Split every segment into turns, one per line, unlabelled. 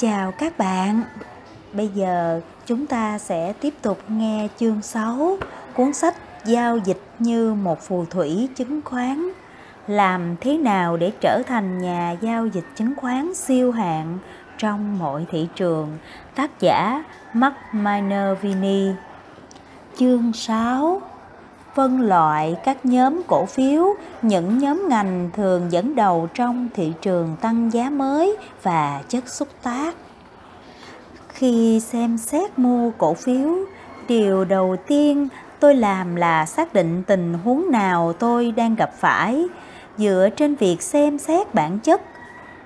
Chào các bạn. Bây giờ chúng ta sẽ tiếp tục nghe chương 6 cuốn sách Giao dịch như một phù thủy chứng khoán. Làm thế nào để trở thành nhà giao dịch chứng khoán siêu hạng trong mọi thị trường? Tác giả Mark Minervini. Chương 6 phân loại các nhóm cổ phiếu, những nhóm ngành thường dẫn đầu trong thị trường tăng giá mới và chất xúc tác. Khi xem xét mua cổ phiếu, điều đầu tiên tôi làm là xác định tình huống nào tôi đang gặp phải dựa trên việc xem xét bản chất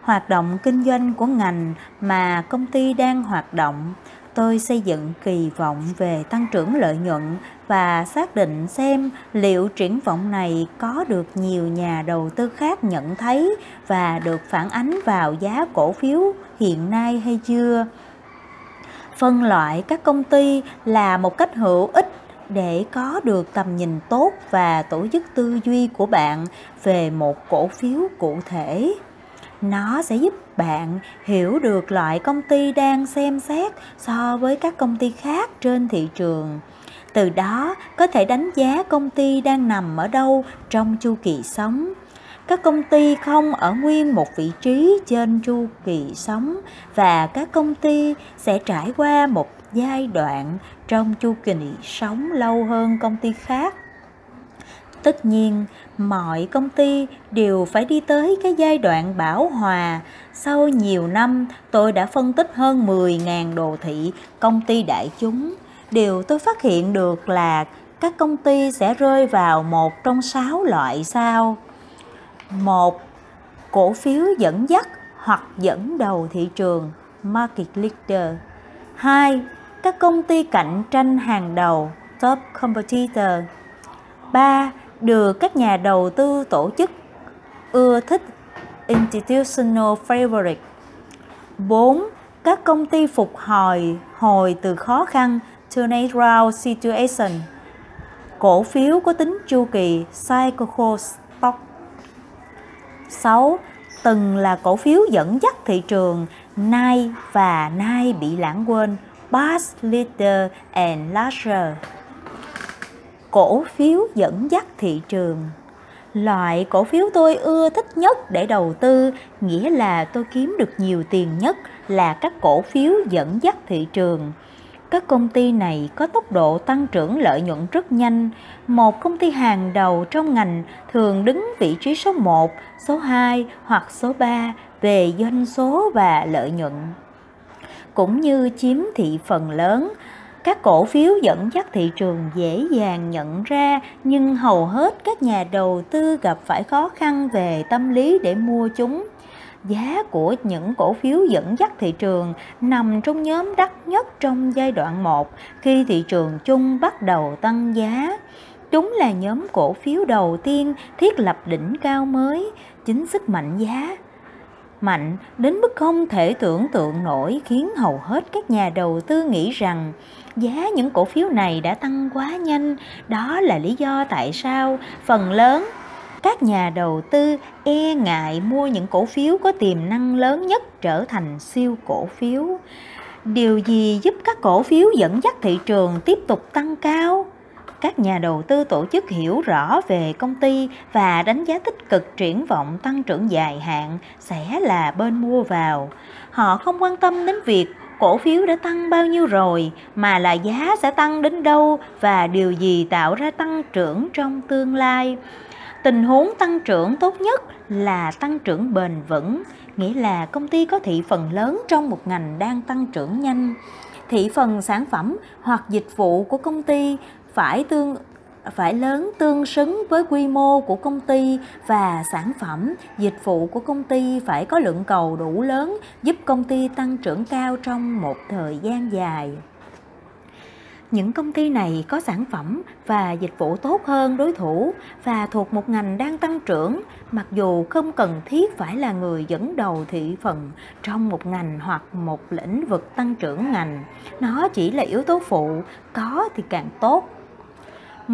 hoạt động kinh doanh của ngành mà công ty đang hoạt động tôi xây dựng kỳ vọng về tăng trưởng lợi nhuận và xác định xem liệu triển vọng này có được nhiều nhà đầu tư khác nhận thấy và được phản ánh vào giá cổ phiếu hiện nay hay chưa. Phân loại các công ty là một cách hữu ích để có được tầm nhìn tốt và tổ chức tư duy của bạn về một cổ phiếu cụ thể nó sẽ giúp bạn hiểu được loại công ty đang xem xét so với các công ty khác trên thị trường. Từ đó, có thể đánh giá công ty đang nằm ở đâu trong chu kỳ sống. Các công ty không ở nguyên một vị trí trên chu kỳ sống và các công ty sẽ trải qua một giai đoạn trong chu kỳ sống lâu hơn công ty khác tất nhiên, mọi công ty đều phải đi tới cái giai đoạn bảo hòa. Sau nhiều năm, tôi đã phân tích hơn 10.000 đồ thị, công ty đại chúng. Điều tôi phát hiện được là các công ty sẽ rơi vào một trong sáu loại sau một, cổ phiếu dẫn dắt hoặc dẫn đầu thị trường, market leader. Hai, các công ty cạnh tranh hàng đầu, top competitor. 3 được các nhà đầu tư tổ chức ưa thích institutional favorite. 4. Các công ty phục hồi hồi từ khó khăn turnaround situation. Cổ phiếu có tính chu kỳ cyclical stock. 6. Từng là cổ phiếu dẫn dắt thị trường, nay và nay bị lãng quên. Past leader and larger cổ phiếu dẫn dắt thị trường loại cổ phiếu tôi ưa thích nhất để đầu tư nghĩa là tôi kiếm được nhiều tiền nhất là các cổ phiếu dẫn dắt thị trường các công ty này có tốc độ tăng trưởng lợi nhuận rất nhanh. Một công ty hàng đầu trong ngành thường đứng vị trí số 1, số 2 hoặc số 3 về doanh số và lợi nhuận. Cũng như chiếm thị phần lớn, các cổ phiếu dẫn dắt thị trường dễ dàng nhận ra nhưng hầu hết các nhà đầu tư gặp phải khó khăn về tâm lý để mua chúng giá của những cổ phiếu dẫn dắt thị trường nằm trong nhóm đắt nhất trong giai đoạn 1 khi thị trường chung bắt đầu tăng giá. Chúng là nhóm cổ phiếu đầu tiên thiết lập đỉnh cao mới, chính sức mạnh giá mạnh đến mức không thể tưởng tượng nổi khiến hầu hết các nhà đầu tư nghĩ rằng giá những cổ phiếu này đã tăng quá nhanh, đó là lý do tại sao phần lớn các nhà đầu tư e ngại mua những cổ phiếu có tiềm năng lớn nhất trở thành siêu cổ phiếu điều gì giúp các cổ phiếu dẫn dắt thị trường tiếp tục tăng cao các nhà đầu tư tổ chức hiểu rõ về công ty và đánh giá tích cực triển vọng tăng trưởng dài hạn sẽ là bên mua vào. Họ không quan tâm đến việc cổ phiếu đã tăng bao nhiêu rồi mà là giá sẽ tăng đến đâu và điều gì tạo ra tăng trưởng trong tương lai. Tình huống tăng trưởng tốt nhất là tăng trưởng bền vững, nghĩa là công ty có thị phần lớn trong một ngành đang tăng trưởng nhanh thị phần sản phẩm hoặc dịch vụ của công ty phải tương phải lớn tương xứng với quy mô của công ty và sản phẩm, dịch vụ của công ty phải có lượng cầu đủ lớn giúp công ty tăng trưởng cao trong một thời gian dài. Những công ty này có sản phẩm và dịch vụ tốt hơn đối thủ và thuộc một ngành đang tăng trưởng, mặc dù không cần thiết phải là người dẫn đầu thị phần trong một ngành hoặc một lĩnh vực tăng trưởng ngành. Nó chỉ là yếu tố phụ, có thì càng tốt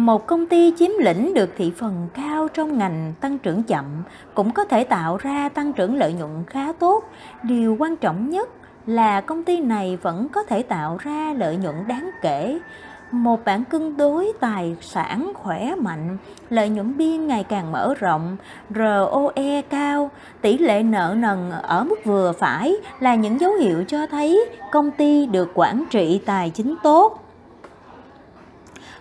một công ty chiếm lĩnh được thị phần cao trong ngành tăng trưởng chậm cũng có thể tạo ra tăng trưởng lợi nhuận khá tốt điều quan trọng nhất là công ty này vẫn có thể tạo ra lợi nhuận đáng kể một bản cân đối tài sản khỏe mạnh, lợi nhuận biên ngày càng mở rộng, ROE cao, tỷ lệ nợ nần ở mức vừa phải là những dấu hiệu cho thấy công ty được quản trị tài chính tốt.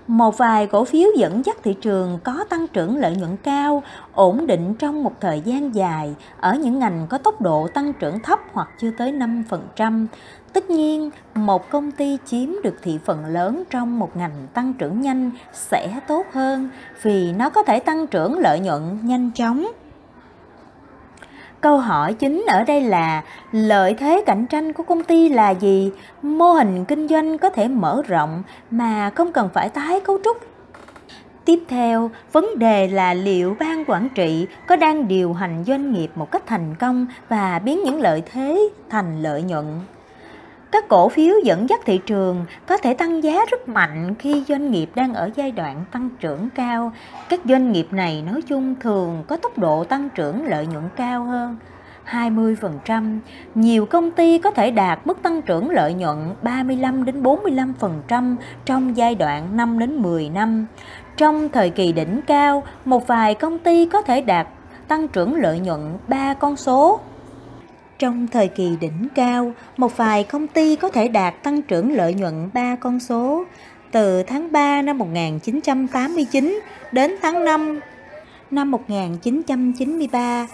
Một vài cổ phiếu dẫn dắt thị trường có tăng trưởng lợi nhuận cao, ổn định trong một thời gian dài ở những ngành có tốc độ tăng trưởng thấp hoặc chưa tới 5%. Tất nhiên, một công ty chiếm được thị phần lớn trong một ngành tăng trưởng nhanh sẽ tốt hơn vì nó có thể tăng trưởng lợi nhuận nhanh chóng. Câu hỏi chính ở đây là lợi thế cạnh tranh của công ty là gì? Mô hình kinh doanh có thể mở rộng mà không cần phải tái cấu trúc. Tiếp theo, vấn đề là liệu ban quản trị có đang điều hành doanh nghiệp một cách thành công và biến những lợi thế thành lợi nhuận. Các cổ phiếu dẫn dắt thị trường có thể tăng giá rất mạnh khi doanh nghiệp đang ở giai đoạn tăng trưởng cao. Các doanh nghiệp này nói chung thường có tốc độ tăng trưởng lợi nhuận cao hơn 20%. Nhiều công ty có thể đạt mức tăng trưởng lợi nhuận 35 đến 45% trong giai đoạn 5 đến 10 năm. Trong thời kỳ đỉnh cao, một vài công ty có thể đạt tăng trưởng lợi nhuận 3 con số trong thời kỳ đỉnh cao, một vài công ty có thể đạt tăng trưởng lợi nhuận 3 con số từ tháng 3 năm 1989 đến tháng 5 năm 1993,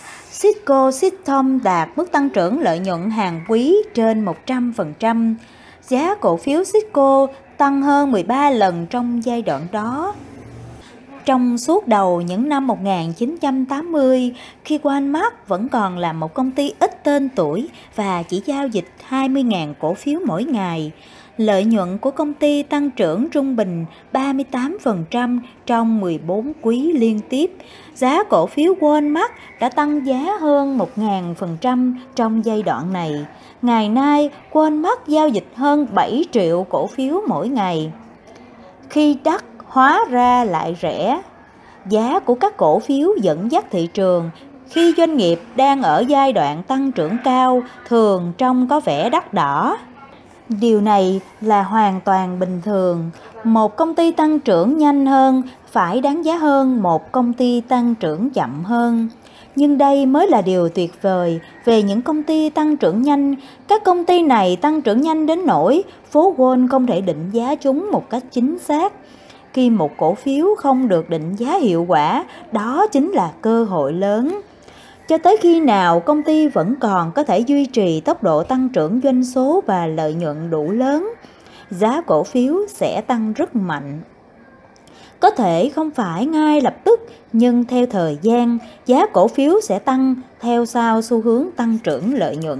Cisco System đạt mức tăng trưởng lợi nhuận hàng quý trên 100%. Giá cổ phiếu Cisco tăng hơn 13 lần trong giai đoạn đó. Trong suốt đầu những năm 1980, khi Walmart vẫn còn là một công ty ít tên tuổi và chỉ giao dịch 20.000 cổ phiếu mỗi ngày, lợi nhuận của công ty tăng trưởng trung bình 38% trong 14 quý liên tiếp. Giá cổ phiếu Walmart đã tăng giá hơn 1.000% trong giai đoạn này. Ngày nay, Walmart giao dịch hơn 7 triệu cổ phiếu mỗi ngày. Khi Doug hóa ra lại rẻ. Giá của các cổ phiếu dẫn dắt thị trường khi doanh nghiệp đang ở giai đoạn tăng trưởng cao thường trông có vẻ đắt đỏ. Điều này là hoàn toàn bình thường. Một công ty tăng trưởng nhanh hơn phải đáng giá hơn một công ty tăng trưởng chậm hơn. Nhưng đây mới là điều tuyệt vời về những công ty tăng trưởng nhanh. Các công ty này tăng trưởng nhanh đến nỗi phố Wall không thể định giá chúng một cách chính xác khi một cổ phiếu không được định giá hiệu quả, đó chính là cơ hội lớn. Cho tới khi nào công ty vẫn còn có thể duy trì tốc độ tăng trưởng doanh số và lợi nhuận đủ lớn, giá cổ phiếu sẽ tăng rất mạnh. Có thể không phải ngay lập tức, nhưng theo thời gian, giá cổ phiếu sẽ tăng theo sau xu hướng tăng trưởng lợi nhuận.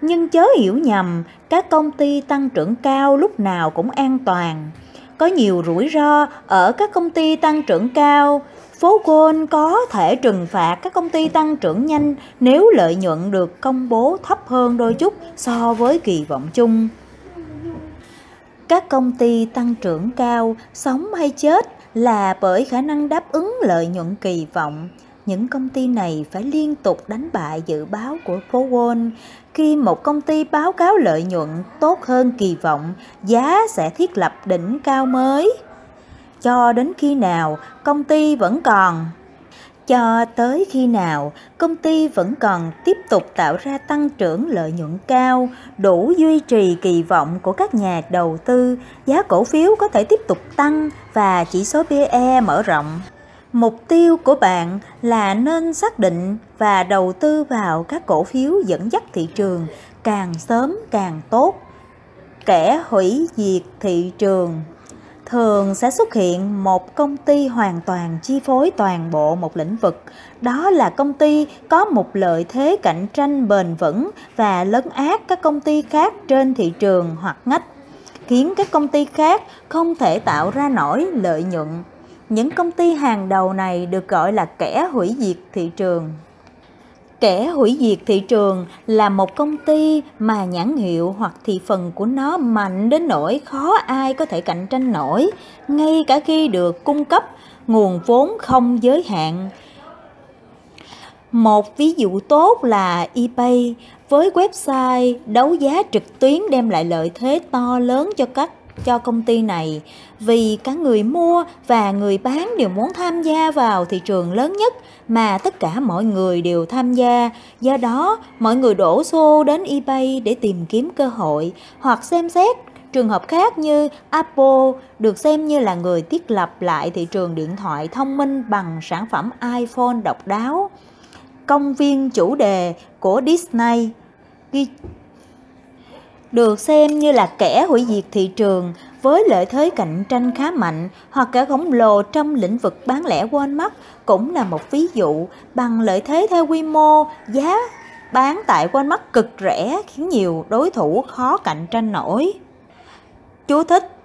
Nhưng chớ hiểu nhầm, các công ty tăng trưởng cao lúc nào cũng an toàn có nhiều rủi ro ở các công ty tăng trưởng cao. Phố Gold có thể trừng phạt các công ty tăng trưởng nhanh nếu lợi nhuận được công bố thấp hơn đôi chút so với kỳ vọng chung. Các công ty tăng trưởng cao, sống hay chết là bởi khả năng đáp ứng lợi nhuận kỳ vọng những công ty này phải liên tục đánh bại dự báo của phố Wall. Khi một công ty báo cáo lợi nhuận tốt hơn kỳ vọng, giá sẽ thiết lập đỉnh cao mới. Cho đến khi nào công ty vẫn còn cho tới khi nào công ty vẫn còn tiếp tục tạo ra tăng trưởng lợi nhuận cao, đủ duy trì kỳ vọng của các nhà đầu tư, giá cổ phiếu có thể tiếp tục tăng và chỉ số PE mở rộng. Mục tiêu của bạn là nên xác định và đầu tư vào các cổ phiếu dẫn dắt thị trường càng sớm càng tốt. Kẻ hủy diệt thị trường thường sẽ xuất hiện một công ty hoàn toàn chi phối toàn bộ một lĩnh vực. Đó là công ty có một lợi thế cạnh tranh bền vững và lấn át các công ty khác trên thị trường hoặc ngách, khiến các công ty khác không thể tạo ra nổi lợi nhuận những công ty hàng đầu này được gọi là kẻ hủy diệt thị trường. Kẻ hủy diệt thị trường là một công ty mà nhãn hiệu hoặc thị phần của nó mạnh đến nỗi khó ai có thể cạnh tranh nổi, ngay cả khi được cung cấp nguồn vốn không giới hạn. Một ví dụ tốt là eBay với website đấu giá trực tuyến đem lại lợi thế to lớn cho các cho công ty này vì cả người mua và người bán đều muốn tham gia vào thị trường lớn nhất mà tất cả mọi người đều tham gia. Do đó, mọi người đổ xô đến eBay để tìm kiếm cơ hội hoặc xem xét Trường hợp khác như Apple được xem như là người thiết lập lại thị trường điện thoại thông minh bằng sản phẩm iPhone độc đáo. Công viên chủ đề của Disney được xem như là kẻ hủy diệt thị trường với lợi thế cạnh tranh khá mạnh hoặc cả khổng lồ trong lĩnh vực bán lẻ Walmart cũng là một ví dụ bằng lợi thế theo quy mô, giá bán tại Walmart cực rẻ khiến nhiều đối thủ khó cạnh tranh nổi. Chú thích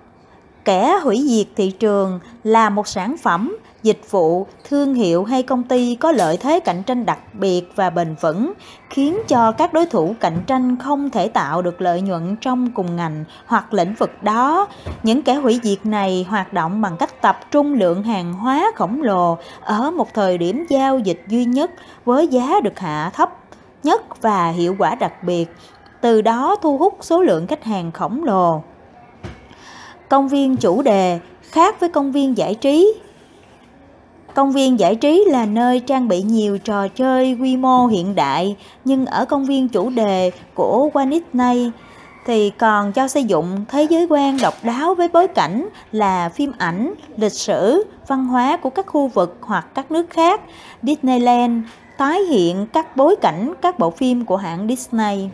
Kẻ hủy diệt thị trường là một sản phẩm, dịch vụ, thương hiệu hay công ty có lợi thế cạnh tranh đặc biệt và bền vững, khiến cho các đối thủ cạnh tranh không thể tạo được lợi nhuận trong cùng ngành hoặc lĩnh vực đó. Những kẻ hủy diệt này hoạt động bằng cách tập trung lượng hàng hóa khổng lồ ở một thời điểm giao dịch duy nhất với giá được hạ thấp nhất và hiệu quả đặc biệt, từ đó thu hút số lượng khách hàng khổng lồ. Công viên chủ đề khác với công viên giải trí. Công viên giải trí là nơi trang bị nhiều trò chơi quy mô hiện đại, nhưng ở công viên chủ đề của Walt Disney thì còn cho xây dựng thế giới quan độc đáo với bối cảnh là phim ảnh, lịch sử, văn hóa của các khu vực hoặc các nước khác. Disneyland tái hiện các bối cảnh các bộ phim của hãng Disney.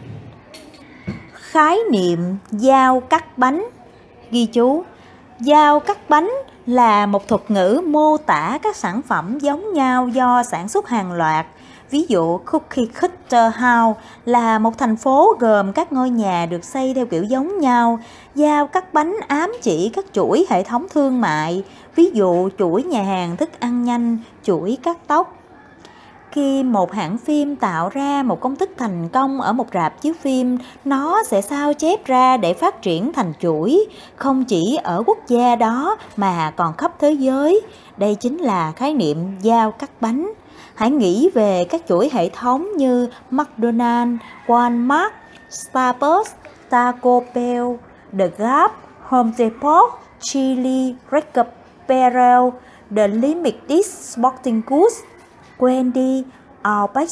Khái niệm giao cắt bánh Ghi chú giao cắt bánh là một thuật ngữ mô tả các sản phẩm giống nhau do sản xuất hàng loạt. Ví dụ Cookie Cutter House là một thành phố gồm các ngôi nhà được xây theo kiểu giống nhau. giao cắt bánh ám chỉ các chuỗi hệ thống thương mại, ví dụ chuỗi nhà hàng thức ăn nhanh, chuỗi cắt tóc, khi một hãng phim tạo ra một công thức thành công ở một rạp chiếu phim nó sẽ sao chép ra để phát triển thành chuỗi không chỉ ở quốc gia đó mà còn khắp thế giới. Đây chính là khái niệm giao cắt bánh. Hãy nghĩ về các chuỗi hệ thống như McDonald's, Walmart, Starbucks, Taco Bell, The Gap, Home Depot, Chili, Cracker Barrel, The Limited Sporting Goods Wendy, Outback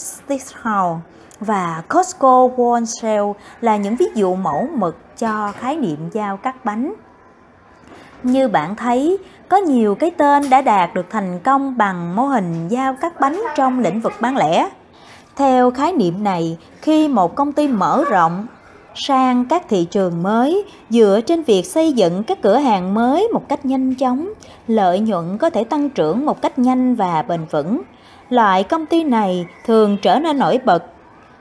House và Costco Wholesale là những ví dụ mẫu mực cho khái niệm giao cắt bánh. Như bạn thấy, có nhiều cái tên đã đạt được thành công bằng mô hình giao cắt bánh trong lĩnh vực bán lẻ. Theo khái niệm này, khi một công ty mở rộng sang các thị trường mới dựa trên việc xây dựng các cửa hàng mới một cách nhanh chóng, lợi nhuận có thể tăng trưởng một cách nhanh và bền vững. Loại công ty này thường trở nên nổi bật,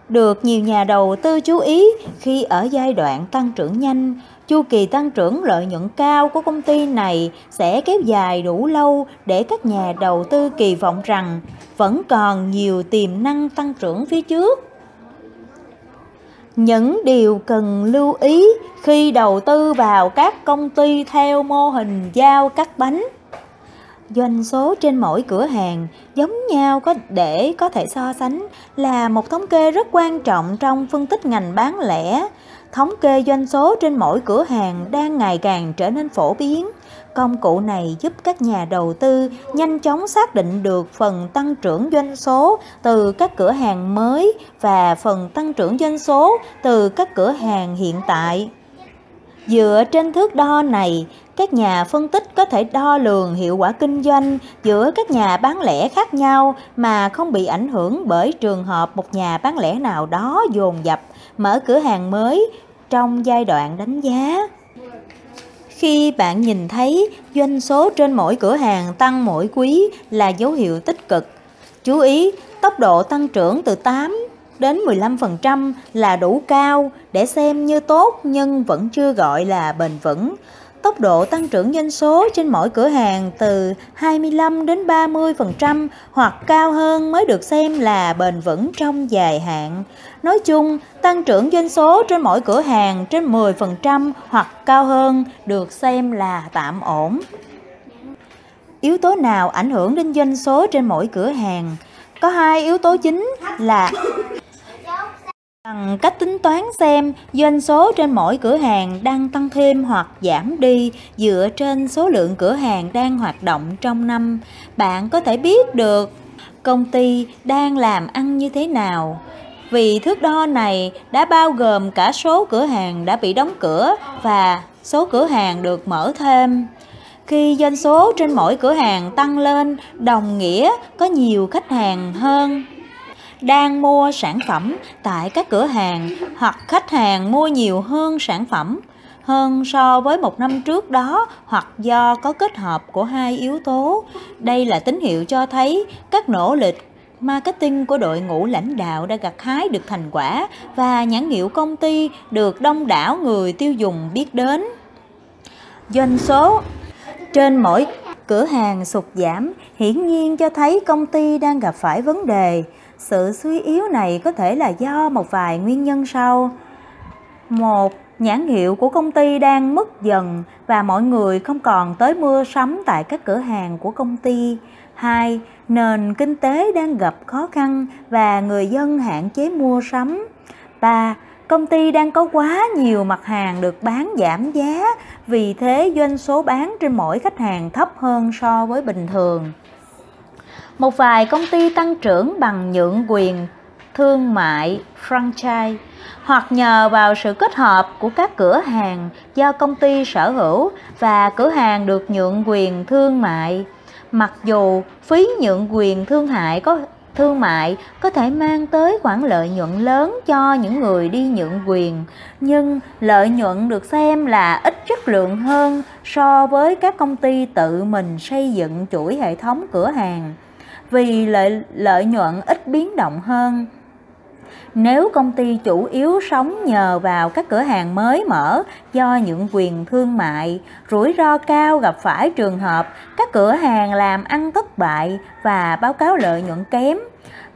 được nhiều nhà đầu tư chú ý khi ở giai đoạn tăng trưởng nhanh. Chu kỳ tăng trưởng lợi nhuận cao của công ty này sẽ kéo dài đủ lâu để các nhà đầu tư kỳ vọng rằng vẫn còn nhiều tiềm năng tăng trưởng phía trước. Những điều cần lưu ý khi đầu tư vào các công ty theo mô hình giao cắt bánh doanh số trên mỗi cửa hàng giống nhau có để có thể so sánh là một thống kê rất quan trọng trong phân tích ngành bán lẻ. Thống kê doanh số trên mỗi cửa hàng đang ngày càng trở nên phổ biến. Công cụ này giúp các nhà đầu tư nhanh chóng xác định được phần tăng trưởng doanh số từ các cửa hàng mới và phần tăng trưởng doanh số từ các cửa hàng hiện tại. Dựa trên thước đo này, các nhà phân tích có thể đo lường hiệu quả kinh doanh giữa các nhà bán lẻ khác nhau mà không bị ảnh hưởng bởi trường hợp một nhà bán lẻ nào đó dồn dập mở cửa hàng mới trong giai đoạn đánh giá. Khi bạn nhìn thấy doanh số trên mỗi cửa hàng tăng mỗi quý là dấu hiệu tích cực. Chú ý, tốc độ tăng trưởng từ 8 đến 15% là đủ cao để xem như tốt nhưng vẫn chưa gọi là bền vững. Tốc độ tăng trưởng doanh số trên mỗi cửa hàng từ 25 đến 30% hoặc cao hơn mới được xem là bền vững trong dài hạn. Nói chung, tăng trưởng doanh số trên mỗi cửa hàng trên 10% hoặc cao hơn được xem là tạm ổn. Yếu tố nào ảnh hưởng đến doanh số trên mỗi cửa hàng? có hai yếu tố chính là bằng cách tính toán xem, doanh số trên mỗi cửa hàng đang tăng thêm hoặc giảm đi dựa trên số lượng cửa hàng đang hoạt động trong năm. Bạn có thể biết được công ty đang làm ăn như thế nào. Vì thước đo này đã bao gồm cả số cửa hàng đã bị đóng cửa và số cửa hàng được mở thêm. Khi doanh số trên mỗi cửa hàng tăng lên, đồng nghĩa có nhiều khách hàng hơn đang mua sản phẩm tại các cửa hàng hoặc khách hàng mua nhiều hơn sản phẩm, hơn so với một năm trước đó hoặc do có kết hợp của hai yếu tố. Đây là tín hiệu cho thấy các nỗ lực marketing của đội ngũ lãnh đạo đã gặt hái được thành quả và nhãn hiệu công ty được đông đảo người tiêu dùng biết đến. Doanh số trên mỗi cửa hàng sụt giảm, hiển nhiên cho thấy công ty đang gặp phải vấn đề. Sự suy yếu này có thể là do một vài nguyên nhân sau. Một, nhãn hiệu của công ty đang mất dần và mọi người không còn tới mua sắm tại các cửa hàng của công ty. 2. Nền kinh tế đang gặp khó khăn và người dân hạn chế mua sắm. 3. Công ty đang có quá nhiều mặt hàng được bán giảm giá, vì thế doanh số bán trên mỗi khách hàng thấp hơn so với bình thường. Một vài công ty tăng trưởng bằng nhượng quyền thương mại, franchise, hoặc nhờ vào sự kết hợp của các cửa hàng do công ty sở hữu và cửa hàng được nhượng quyền thương mại. Mặc dù phí nhượng quyền thương hại có, thương mại có thể mang tới khoản lợi nhuận lớn cho những người đi nhượng quyền, nhưng lợi nhuận được xem là ít chất lượng hơn so với các công ty tự mình xây dựng chuỗi hệ thống cửa hàng vì lợi lợi nhuận ít biến động hơn nếu công ty chủ yếu sống nhờ vào các cửa hàng mới mở do những quyền thương mại, rủi ro cao gặp phải trường hợp các cửa hàng làm ăn thất bại và báo cáo lợi nhuận kém.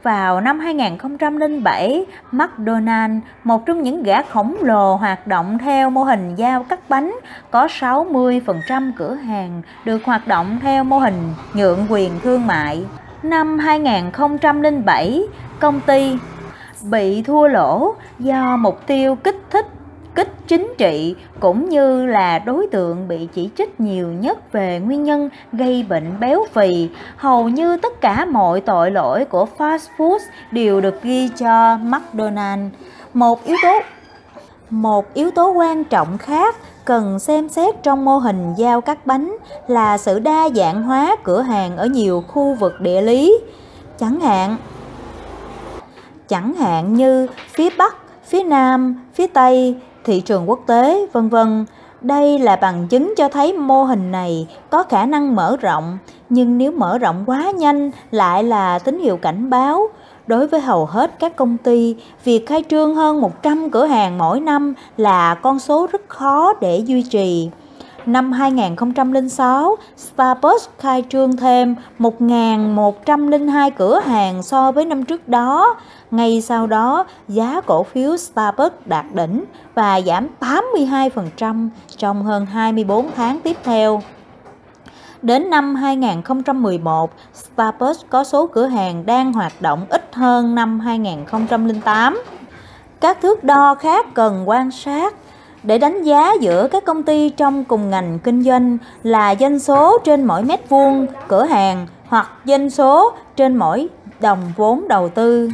Vào năm 2007, McDonald, một trong những gã khổng lồ hoạt động theo mô hình giao cắt bánh, có 60% cửa hàng được hoạt động theo mô hình nhượng quyền thương mại. Năm 2007, công ty bị thua lỗ do mục tiêu kích thích kích chính trị cũng như là đối tượng bị chỉ trích nhiều nhất về nguyên nhân gây bệnh béo phì. Hầu như tất cả mọi tội lỗi của fast food đều được ghi cho McDonald. Một yếu tố một yếu tố quan trọng khác cần xem xét trong mô hình giao cắt bánh là sự đa dạng hóa cửa hàng ở nhiều khu vực địa lý. Chẳng hạn, chẳng hạn như phía Bắc, phía Nam, phía Tây, thị trường quốc tế, vân vân. Đây là bằng chứng cho thấy mô hình này có khả năng mở rộng, nhưng nếu mở rộng quá nhanh lại là tín hiệu cảnh báo. Đối với hầu hết các công ty, việc khai trương hơn 100 cửa hàng mỗi năm là con số rất khó để duy trì. Năm 2006, Starbucks khai trương thêm 1.102 cửa hàng so với năm trước đó. Ngay sau đó, giá cổ phiếu Starbucks đạt đỉnh và giảm 82% trong hơn 24 tháng tiếp theo. Đến năm 2011, Starbucks có số cửa hàng đang hoạt động ít hơn năm 2008. Các thước đo khác cần quan sát để đánh giá giữa các công ty trong cùng ngành kinh doanh là doanh số trên mỗi mét vuông cửa hàng hoặc doanh số trên mỗi đồng vốn đầu tư.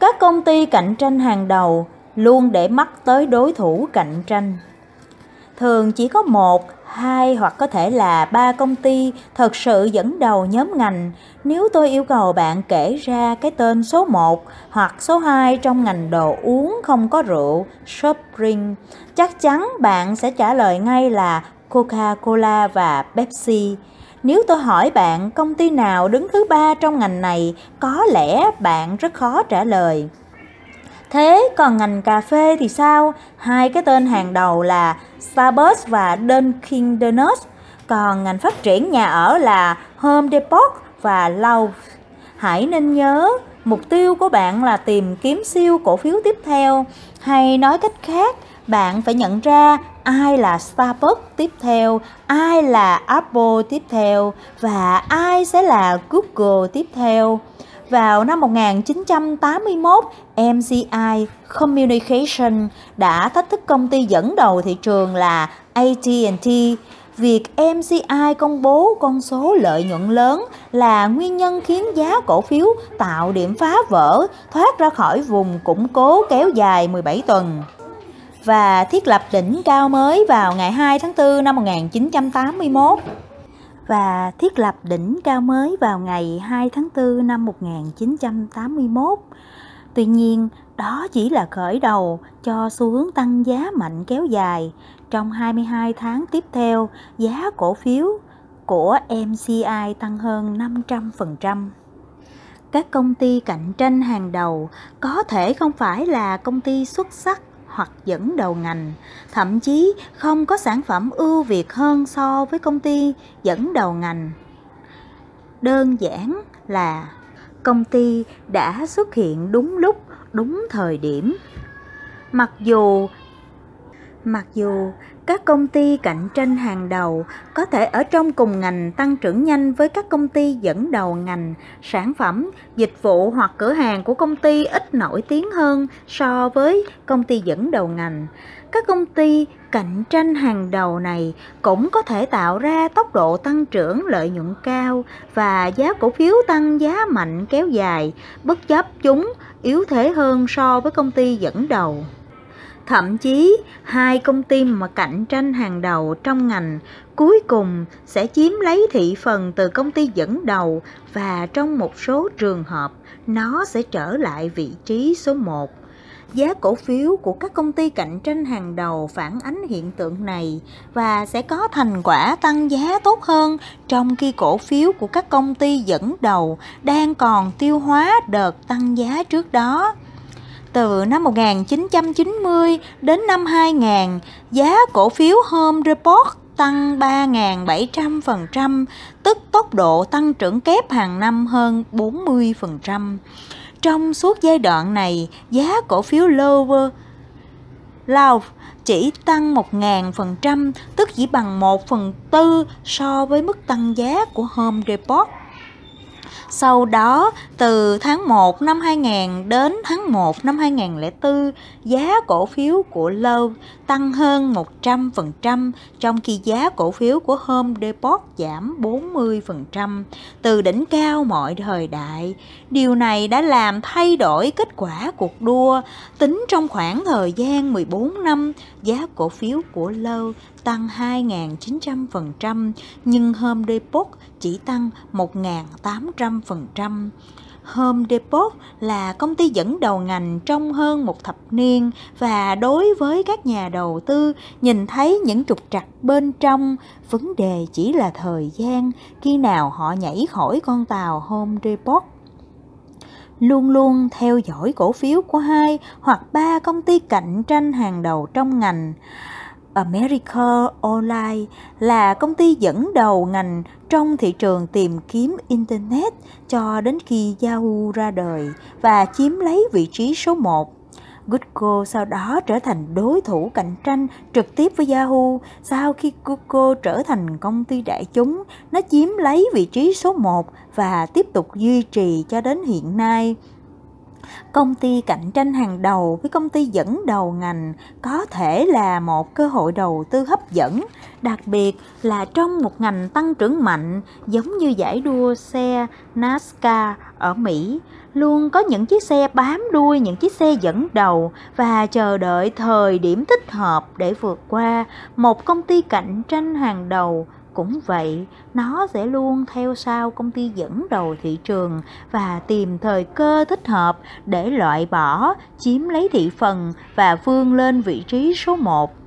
Các công ty cạnh tranh hàng đầu luôn để mắt tới đối thủ cạnh tranh. Thường chỉ có một, hai hoặc có thể là ba công ty thật sự dẫn đầu nhóm ngành. Nếu tôi yêu cầu bạn kể ra cái tên số 1 hoặc số 2 trong ngành đồ uống không có rượu, soft drink, chắc chắn bạn sẽ trả lời ngay là Coca-Cola và Pepsi. Nếu tôi hỏi bạn công ty nào đứng thứ ba trong ngành này, có lẽ bạn rất khó trả lời. Thế còn ngành cà phê thì sao? Hai cái tên hàng đầu là Starbucks và Dunkin Donuts. Còn ngành phát triển nhà ở là Home Depot và Lowe's. Hãy nên nhớ, mục tiêu của bạn là tìm kiếm siêu cổ phiếu tiếp theo. Hay nói cách khác, bạn phải nhận ra ai là Starbucks tiếp theo, ai là Apple tiếp theo và ai sẽ là Google tiếp theo vào năm 1981, MCI Communication đã thách thức công ty dẫn đầu thị trường là AT&T. Việc MCI công bố con số lợi nhuận lớn là nguyên nhân khiến giá cổ phiếu tạo điểm phá vỡ, thoát ra khỏi vùng củng cố kéo dài 17 tuần và thiết lập đỉnh cao mới vào ngày 2 tháng 4 năm 1981 và thiết lập đỉnh cao mới vào ngày 2 tháng 4 năm 1981. Tuy nhiên, đó chỉ là khởi đầu cho xu hướng tăng giá mạnh kéo dài. Trong 22 tháng tiếp theo, giá cổ phiếu của MCI tăng hơn 500%. Các công ty cạnh tranh hàng đầu có thể không phải là công ty xuất sắc hoặc dẫn đầu ngành, thậm chí không có sản phẩm ưu việt hơn so với công ty dẫn đầu ngành. Đơn giản là công ty đã xuất hiện đúng lúc, đúng thời điểm. Mặc dù mặc dù các công ty cạnh tranh hàng đầu có thể ở trong cùng ngành tăng trưởng nhanh với các công ty dẫn đầu ngành, sản phẩm, dịch vụ hoặc cửa hàng của công ty ít nổi tiếng hơn so với công ty dẫn đầu ngành. Các công ty cạnh tranh hàng đầu này cũng có thể tạo ra tốc độ tăng trưởng lợi nhuận cao và giá cổ phiếu tăng giá mạnh kéo dài, bất chấp chúng yếu thế hơn so với công ty dẫn đầu. Thậm chí, hai công ty mà cạnh tranh hàng đầu trong ngành cuối cùng sẽ chiếm lấy thị phần từ công ty dẫn đầu và trong một số trường hợp nó sẽ trở lại vị trí số 1. Giá cổ phiếu của các công ty cạnh tranh hàng đầu phản ánh hiện tượng này và sẽ có thành quả tăng giá tốt hơn trong khi cổ phiếu của các công ty dẫn đầu đang còn tiêu hóa đợt tăng giá trước đó. Từ năm 1990 đến năm 2000, giá cổ phiếu Home Depot tăng 3.700%, tức tốc độ tăng trưởng kép hàng năm hơn 40%. Trong suốt giai đoạn này, giá cổ phiếu Lower Love chỉ tăng 1.000%, tức chỉ bằng 1 phần tư so với mức tăng giá của Home Depot. Sau đó, từ tháng 1 năm 2000 đến tháng 1 năm 2004, giá cổ phiếu của Lowe tăng hơn 100%, trong khi giá cổ phiếu của Home Depot giảm 40% từ đỉnh cao mọi thời đại. Điều này đã làm thay đổi kết quả cuộc đua. Tính trong khoảng thời gian 14 năm, giá cổ phiếu của Lowe tăng 2.900%, nhưng Home Depot chỉ tăng 1.800%. Home Depot là công ty dẫn đầu ngành trong hơn một thập niên và đối với các nhà đầu tư nhìn thấy những trục trặc bên trong, vấn đề chỉ là thời gian khi nào họ nhảy khỏi con tàu Home Depot luôn luôn theo dõi cổ phiếu của hai hoặc ba công ty cạnh tranh hàng đầu trong ngành. America Online là công ty dẫn đầu ngành trong thị trường tìm kiếm Internet cho đến khi Yahoo ra đời và chiếm lấy vị trí số 1. Google sau đó trở thành đối thủ cạnh tranh trực tiếp với Yahoo. Sau khi Google trở thành công ty đại chúng, nó chiếm lấy vị trí số 1 và tiếp tục duy trì cho đến hiện nay công ty cạnh tranh hàng đầu với công ty dẫn đầu ngành có thể là một cơ hội đầu tư hấp dẫn, đặc biệt là trong một ngành tăng trưởng mạnh giống như giải đua xe NASCAR ở Mỹ. Luôn có những chiếc xe bám đuôi những chiếc xe dẫn đầu và chờ đợi thời điểm thích hợp để vượt qua một công ty cạnh tranh hàng đầu cũng vậy, nó sẽ luôn theo sau công ty dẫn đầu thị trường và tìm thời cơ thích hợp để loại bỏ, chiếm lấy thị phần và vươn lên vị trí số 1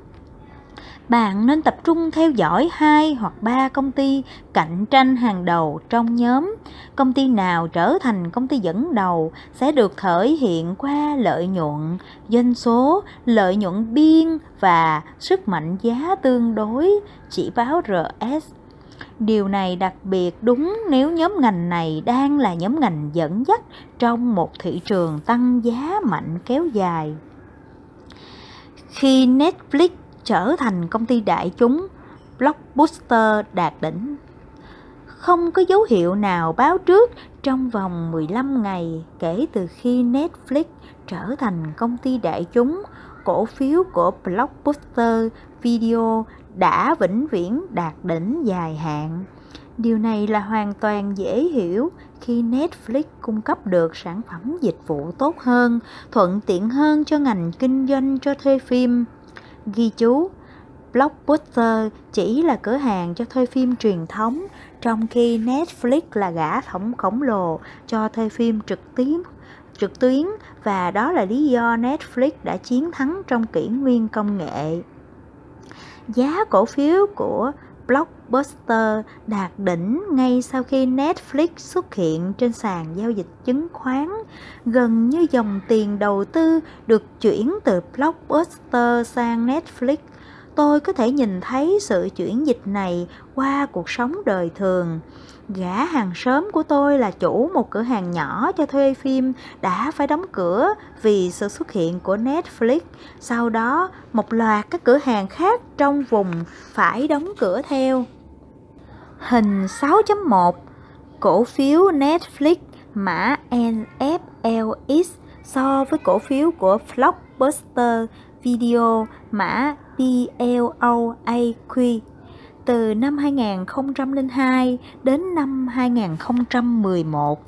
bạn nên tập trung theo dõi hai hoặc ba công ty cạnh tranh hàng đầu trong nhóm. Công ty nào trở thành công ty dẫn đầu sẽ được thể hiện qua lợi nhuận, doanh số, lợi nhuận biên và sức mạnh giá tương đối, chỉ báo RS. Điều này đặc biệt đúng nếu nhóm ngành này đang là nhóm ngành dẫn dắt trong một thị trường tăng giá mạnh kéo dài. Khi Netflix trở thành công ty đại chúng, Blockbuster đạt đỉnh. không có dấu hiệu nào báo trước trong vòng 15 ngày kể từ khi Netflix trở thành công ty đại chúng, cổ phiếu của Blockbuster Video đã vĩnh viễn đạt đỉnh dài hạn. Điều này là hoàn toàn dễ hiểu khi Netflix cung cấp được sản phẩm dịch vụ tốt hơn, thuận tiện hơn cho ngành kinh doanh cho thuê phim. Ghi chú, Blockbuster chỉ là cửa hàng cho thuê phim truyền thống, trong khi Netflix là gã khổng khổng lồ cho thuê phim trực tuyến trực tuyến và đó là lý do Netflix đã chiến thắng trong kỷ nguyên công nghệ. Giá cổ phiếu của Block. Blockbuster đạt đỉnh ngay sau khi Netflix xuất hiện trên sàn giao dịch chứng khoán, gần như dòng tiền đầu tư được chuyển từ Blockbuster sang Netflix tôi có thể nhìn thấy sự chuyển dịch này qua cuộc sống đời thường. Gã hàng xóm của tôi là chủ một cửa hàng nhỏ cho thuê phim đã phải đóng cửa vì sự xuất hiện của Netflix. Sau đó, một loạt các cửa hàng khác trong vùng phải đóng cửa theo. Hình 6.1 Cổ phiếu Netflix, mã NFLX so với cổ phiếu của Blockbuster Video, mã BLOAQ từ năm 2002 đến năm 2011.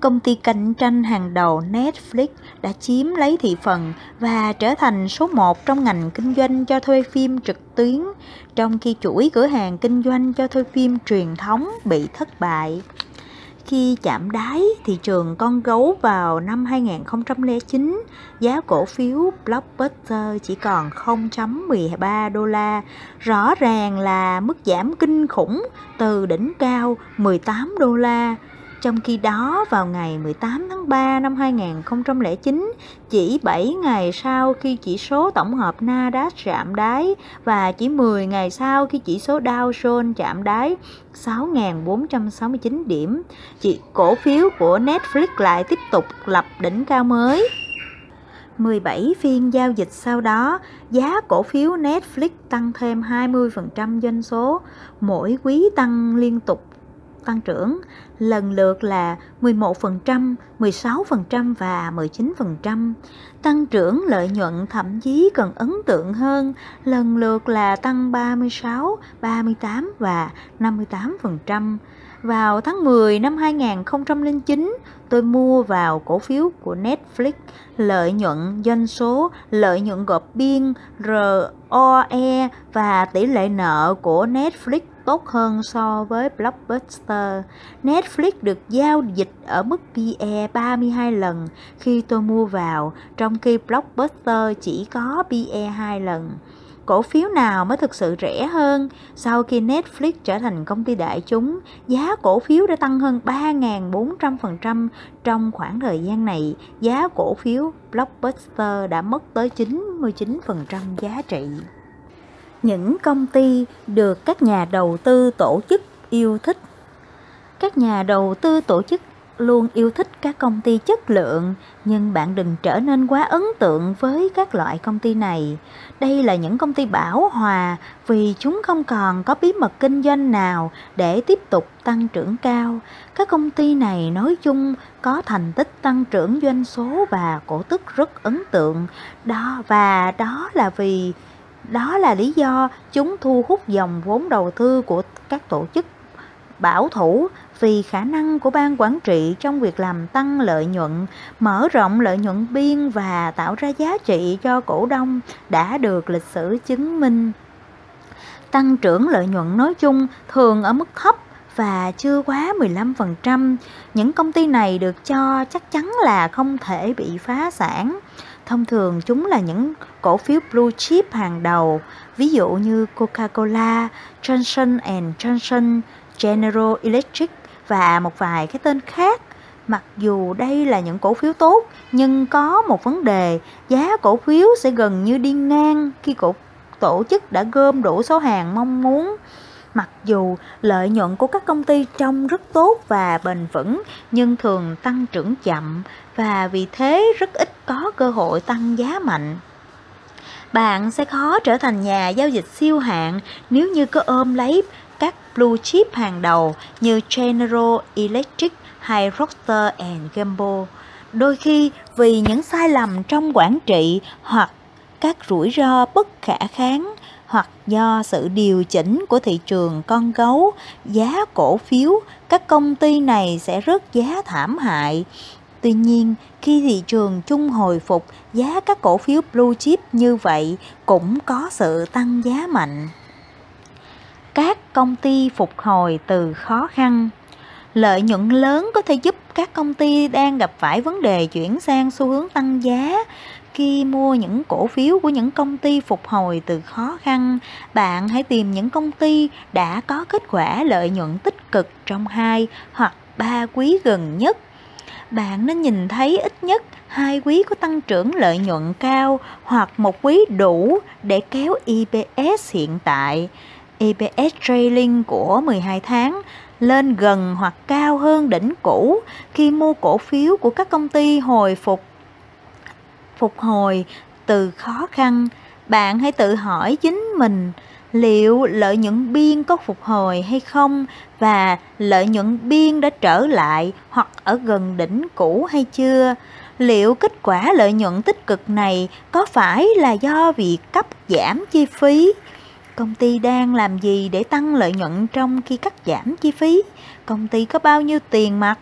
Công ty cạnh tranh hàng đầu Netflix đã chiếm lấy thị phần và trở thành số 1 trong ngành kinh doanh cho thuê phim trực tuyến, trong khi chuỗi cửa hàng kinh doanh cho thuê phim truyền thống bị thất bại. Khi chạm đáy thị trường con gấu vào năm 2009, giá cổ phiếu Blockbuster chỉ còn 0.13 đô la, rõ ràng là mức giảm kinh khủng từ đỉnh cao 18 đô la trong khi đó, vào ngày 18 tháng 3 năm 2009, chỉ 7 ngày sau khi chỉ số tổng hợp Nasdaq chạm đáy và chỉ 10 ngày sau khi chỉ số Dow Jones chạm đáy 6.469 điểm, chỉ cổ phiếu của Netflix lại tiếp tục lập đỉnh cao mới. 17 phiên giao dịch sau đó, giá cổ phiếu Netflix tăng thêm 20% doanh số, mỗi quý tăng liên tục tăng trưởng lần lượt là 11%, 16% và 19%. Tăng trưởng lợi nhuận thậm chí còn ấn tượng hơn, lần lượt là tăng 36, 38 và 58%. Vào tháng 10 năm 2009, tôi mua vào cổ phiếu của Netflix, lợi nhuận doanh số, lợi nhuận gộp biên, ROE và tỷ lệ nợ của Netflix tốt hơn so với Blockbuster. Netflix được giao dịch ở mức PE 32 lần khi tôi mua vào, trong khi Blockbuster chỉ có PE 2 lần. Cổ phiếu nào mới thực sự rẻ hơn? Sau khi Netflix trở thành công ty đại chúng, giá cổ phiếu đã tăng hơn 3.400% trong khoảng thời gian này. Giá cổ phiếu Blockbuster đã mất tới 99% giá trị những công ty được các nhà đầu tư tổ chức yêu thích. Các nhà đầu tư tổ chức luôn yêu thích các công ty chất lượng, nhưng bạn đừng trở nên quá ấn tượng với các loại công ty này. Đây là những công ty bảo hòa vì chúng không còn có bí mật kinh doanh nào để tiếp tục tăng trưởng cao. Các công ty này nói chung có thành tích tăng trưởng doanh số và cổ tức rất ấn tượng. Đó, và đó là vì đó là lý do chúng thu hút dòng vốn đầu tư của các tổ chức bảo thủ vì khả năng của ban quản trị trong việc làm tăng lợi nhuận, mở rộng lợi nhuận biên và tạo ra giá trị cho cổ đông đã được lịch sử chứng minh. Tăng trưởng lợi nhuận nói chung thường ở mức thấp và chưa quá 15%. Những công ty này được cho chắc chắn là không thể bị phá sản. Thông thường chúng là những cổ phiếu blue chip hàng đầu, ví dụ như Coca-Cola, Johnson Johnson, General Electric và một vài cái tên khác. Mặc dù đây là những cổ phiếu tốt, nhưng có một vấn đề, giá cổ phiếu sẽ gần như đi ngang khi cổ tổ chức đã gom đủ số hàng mong muốn. Mặc dù lợi nhuận của các công ty trông rất tốt và bền vững, nhưng thường tăng trưởng chậm và vì thế rất ít có cơ hội tăng giá mạnh. Bạn sẽ khó trở thành nhà giao dịch siêu hạng nếu như có ôm lấy các blue chip hàng đầu như General Electric hay Procter Gamble. Đôi khi vì những sai lầm trong quản trị hoặc các rủi ro bất khả kháng hoặc do sự điều chỉnh của thị trường con gấu, giá cổ phiếu các công ty này sẽ rớt giá thảm hại. Tuy nhiên, khi thị trường chung hồi phục, giá các cổ phiếu blue chip như vậy cũng có sự tăng giá mạnh. Các công ty phục hồi từ khó khăn Lợi nhuận lớn có thể giúp các công ty đang gặp phải vấn đề chuyển sang xu hướng tăng giá khi mua những cổ phiếu của những công ty phục hồi từ khó khăn, bạn hãy tìm những công ty đã có kết quả lợi nhuận tích cực trong hai hoặc ba quý gần nhất. Bạn nên nhìn thấy ít nhất hai quý có tăng trưởng lợi nhuận cao hoặc một quý đủ để kéo EPS hiện tại. EPS trailing của 12 tháng lên gần hoặc cao hơn đỉnh cũ khi mua cổ phiếu của các công ty hồi phục phục hồi từ khó khăn bạn hãy tự hỏi chính mình, liệu lợi nhuận biên có phục hồi hay không và lợi nhuận biên đã trở lại hoặc ở gần đỉnh cũ hay chưa? Liệu kết quả lợi nhuận tích cực này có phải là do việc cắt giảm chi phí? Công ty đang làm gì để tăng lợi nhuận trong khi cắt giảm chi phí? Công ty có bao nhiêu tiền mặt?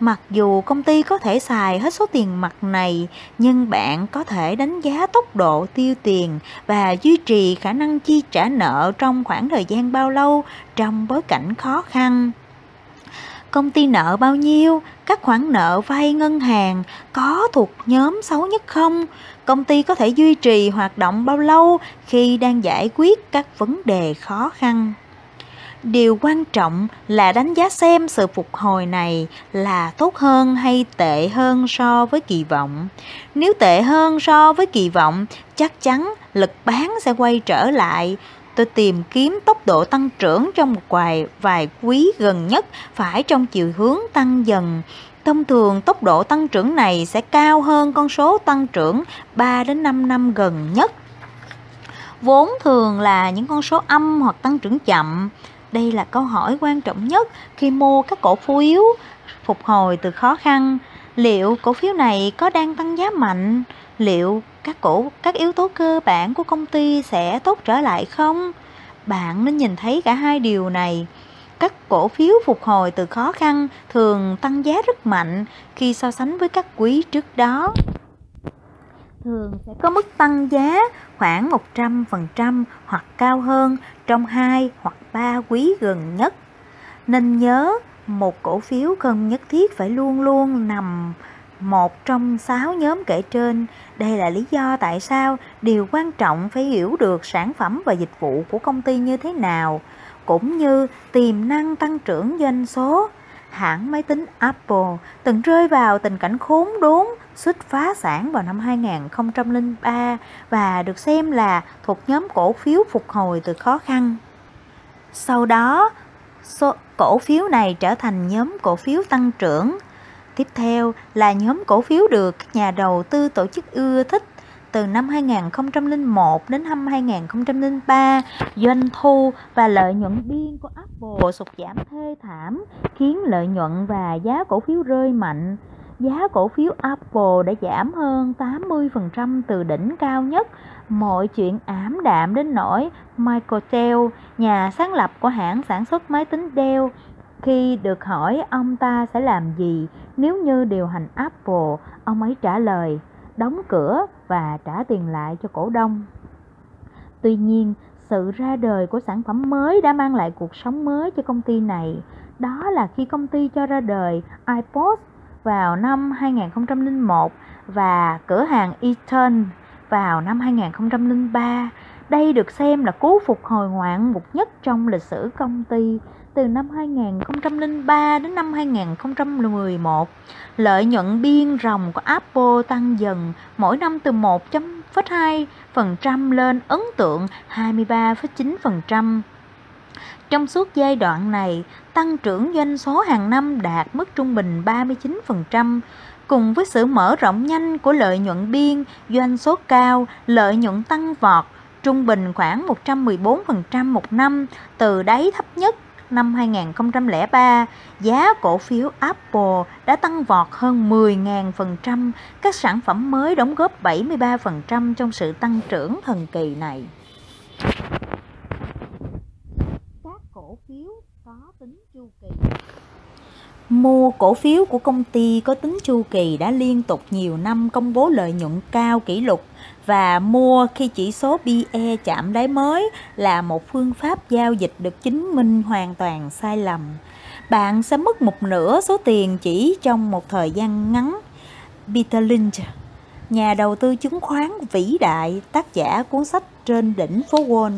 Mặc dù công ty có thể xài hết số tiền mặt này, nhưng bạn có thể đánh giá tốc độ tiêu tiền và duy trì khả năng chi trả nợ trong khoảng thời gian bao lâu trong bối cảnh khó khăn. Công ty nợ bao nhiêu, các khoản nợ vay ngân hàng có thuộc nhóm xấu nhất không, công ty có thể duy trì hoạt động bao lâu khi đang giải quyết các vấn đề khó khăn điều quan trọng là đánh giá xem sự phục hồi này là tốt hơn hay tệ hơn so với kỳ vọng nếu tệ hơn so với kỳ vọng, chắc chắn lực bán sẽ quay trở lại tôi tìm kiếm tốc độ tăng trưởng trong một vài vài quý gần nhất phải trong chiều hướng tăng dần Thông thường tốc độ tăng trưởng này sẽ cao hơn con số tăng trưởng 3 đến 5 năm gần nhất. Vốn thường là những con số âm hoặc tăng trưởng chậm. Đây là câu hỏi quan trọng nhất khi mua các cổ phiếu phục hồi từ khó khăn. Liệu cổ phiếu này có đang tăng giá mạnh? Liệu các cổ, các yếu tố cơ bản của công ty sẽ tốt trở lại không? Bạn nên nhìn thấy cả hai điều này các cổ phiếu phục hồi từ khó khăn thường tăng giá rất mạnh khi so sánh với các quý trước đó. Thường sẽ có mức tăng giá khoảng 100% hoặc cao hơn trong 2 hoặc 3 quý gần nhất. Nên nhớ, một cổ phiếu không nhất thiết phải luôn luôn nằm một trong sáu nhóm kể trên. Đây là lý do tại sao điều quan trọng phải hiểu được sản phẩm và dịch vụ của công ty như thế nào cũng như tiềm năng tăng trưởng doanh số. Hãng máy tính Apple từng rơi vào tình cảnh khốn đốn suýt phá sản vào năm 2003 và được xem là thuộc nhóm cổ phiếu phục hồi từ khó khăn. Sau đó, số cổ phiếu này trở thành nhóm cổ phiếu tăng trưởng. Tiếp theo là nhóm cổ phiếu được các nhà đầu tư tổ chức ưa thích từ năm 2001 đến năm 2003, doanh thu và lợi nhuận biên của Apple sụt giảm thê thảm, khiến lợi nhuận và giá cổ phiếu rơi mạnh. Giá cổ phiếu Apple đã giảm hơn 80% từ đỉnh cao nhất. Mọi chuyện ảm đạm đến nỗi Michael Dell, nhà sáng lập của hãng sản xuất máy tính Dell, khi được hỏi ông ta sẽ làm gì nếu như điều hành Apple, ông ấy trả lời đóng cửa và trả tiền lại cho cổ đông. Tuy nhiên, sự ra đời của sản phẩm mới đã mang lại cuộc sống mới cho công ty này. Đó là khi công ty cho ra đời iPod vào năm 2001 và cửa hàng Eaton vào năm 2003. Đây được xem là cú phục hồi ngoạn mục nhất trong lịch sử công ty từ năm 2003 đến năm 2011. Lợi nhuận biên ròng của Apple tăng dần mỗi năm từ 1.2% lên ấn tượng 23,9%. Trong suốt giai đoạn này, tăng trưởng doanh số hàng năm đạt mức trung bình 39%, cùng với sự mở rộng nhanh của lợi nhuận biên, doanh số cao, lợi nhuận tăng vọt, trung bình khoảng 114% một năm, từ đáy thấp nhất năm 2003, giá cổ phiếu Apple đã tăng vọt hơn 10.000%, các sản phẩm mới đóng góp 73% trong sự tăng trưởng thần kỳ này. Các cổ phiếu có tính chu kỳ Mua cổ phiếu của công ty có tính chu kỳ đã liên tục nhiều năm công bố lợi nhuận cao kỷ lục và mua khi chỉ số PE chạm đáy mới là một phương pháp giao dịch được chứng minh hoàn toàn sai lầm. Bạn sẽ mất một nửa số tiền chỉ trong một thời gian ngắn. Peter Lynch, nhà đầu tư chứng khoán vĩ đại, tác giả cuốn sách Trên đỉnh phố Wall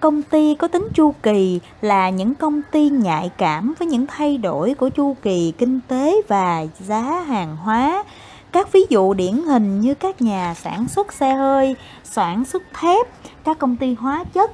công ty có tính chu kỳ là những công ty nhạy cảm với những thay đổi của chu kỳ kinh tế và giá hàng hóa. Các ví dụ điển hình như các nhà sản xuất xe hơi, sản xuất thép, các công ty hóa chất.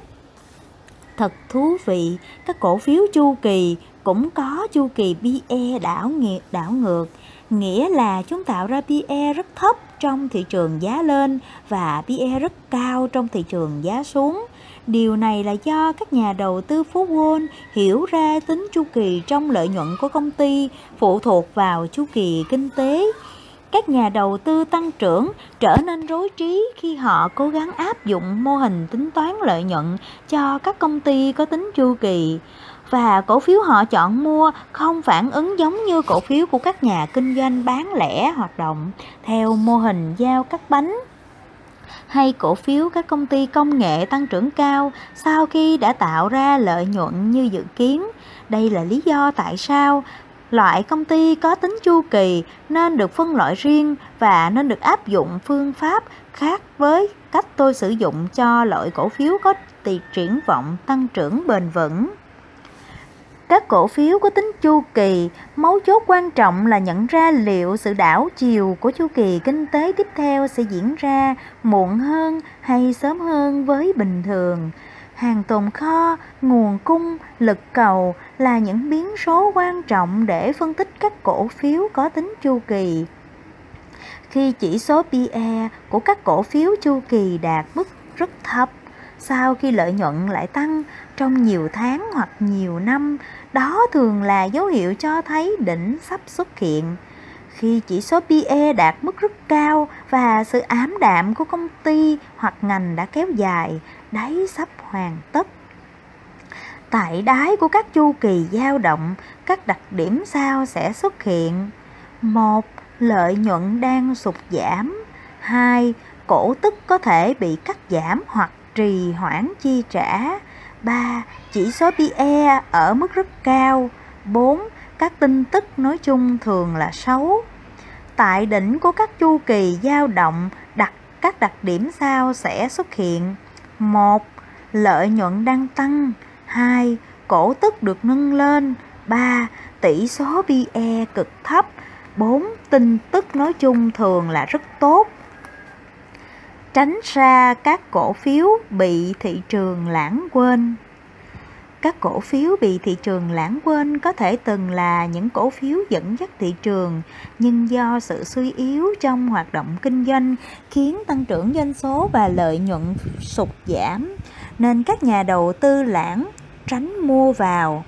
Thật thú vị, các cổ phiếu chu kỳ cũng có chu kỳ PE đảo ngược đảo ngược. Nghĩa là chúng tạo ra PE rất thấp trong thị trường giá lên và PE rất cao trong thị trường giá xuống. Điều này là do các nhà đầu tư phố Wall hiểu ra tính chu kỳ trong lợi nhuận của công ty phụ thuộc vào chu kỳ kinh tế. Các nhà đầu tư tăng trưởng trở nên rối trí khi họ cố gắng áp dụng mô hình tính toán lợi nhuận cho các công ty có tính chu kỳ và cổ phiếu họ chọn mua không phản ứng giống như cổ phiếu của các nhà kinh doanh bán lẻ hoạt động theo mô hình giao cắt bánh hay cổ phiếu các công ty công nghệ tăng trưởng cao sau khi đã tạo ra lợi nhuận như dự kiến. Đây là lý do tại sao loại công ty có tính chu kỳ nên được phân loại riêng và nên được áp dụng phương pháp khác với cách tôi sử dụng cho loại cổ phiếu có tỷ triển vọng tăng trưởng bền vững. Các cổ phiếu có tính chu kỳ, mấu chốt quan trọng là nhận ra liệu sự đảo chiều của chu kỳ kinh tế tiếp theo sẽ diễn ra muộn hơn hay sớm hơn với bình thường. Hàng tồn kho, nguồn cung, lực cầu là những biến số quan trọng để phân tích các cổ phiếu có tính chu kỳ. Khi chỉ số PE của các cổ phiếu chu kỳ đạt mức rất thấp, sau khi lợi nhuận lại tăng trong nhiều tháng hoặc nhiều năm, đó thường là dấu hiệu cho thấy đỉnh sắp xuất hiện. Khi chỉ số PE đạt mức rất cao và sự ám đạm của công ty hoặc ngành đã kéo dài, đáy sắp hoàn tất. Tại đáy của các chu kỳ dao động, các đặc điểm sau sẽ xuất hiện. một Lợi nhuận đang sụt giảm. 2. Cổ tức có thể bị cắt giảm hoặc trì hoãn chi trả. 3. Chỉ số PE ở mức rất cao. 4. Các tin tức nói chung thường là xấu. Tại đỉnh của các chu kỳ dao động, đặt các đặc điểm sau sẽ xuất hiện. 1. Lợi nhuận đang tăng. 2. Cổ tức được nâng lên. 3. Tỷ số PE cực thấp. 4. Tin tức nói chung thường là rất tốt tránh ra các cổ phiếu bị thị trường lãng quên. Các cổ phiếu bị thị trường lãng quên có thể từng là những cổ phiếu dẫn dắt thị trường, nhưng do sự suy yếu trong hoạt động kinh doanh khiến tăng trưởng doanh số và lợi nhuận sụt giảm, nên các nhà đầu tư lãng tránh mua vào.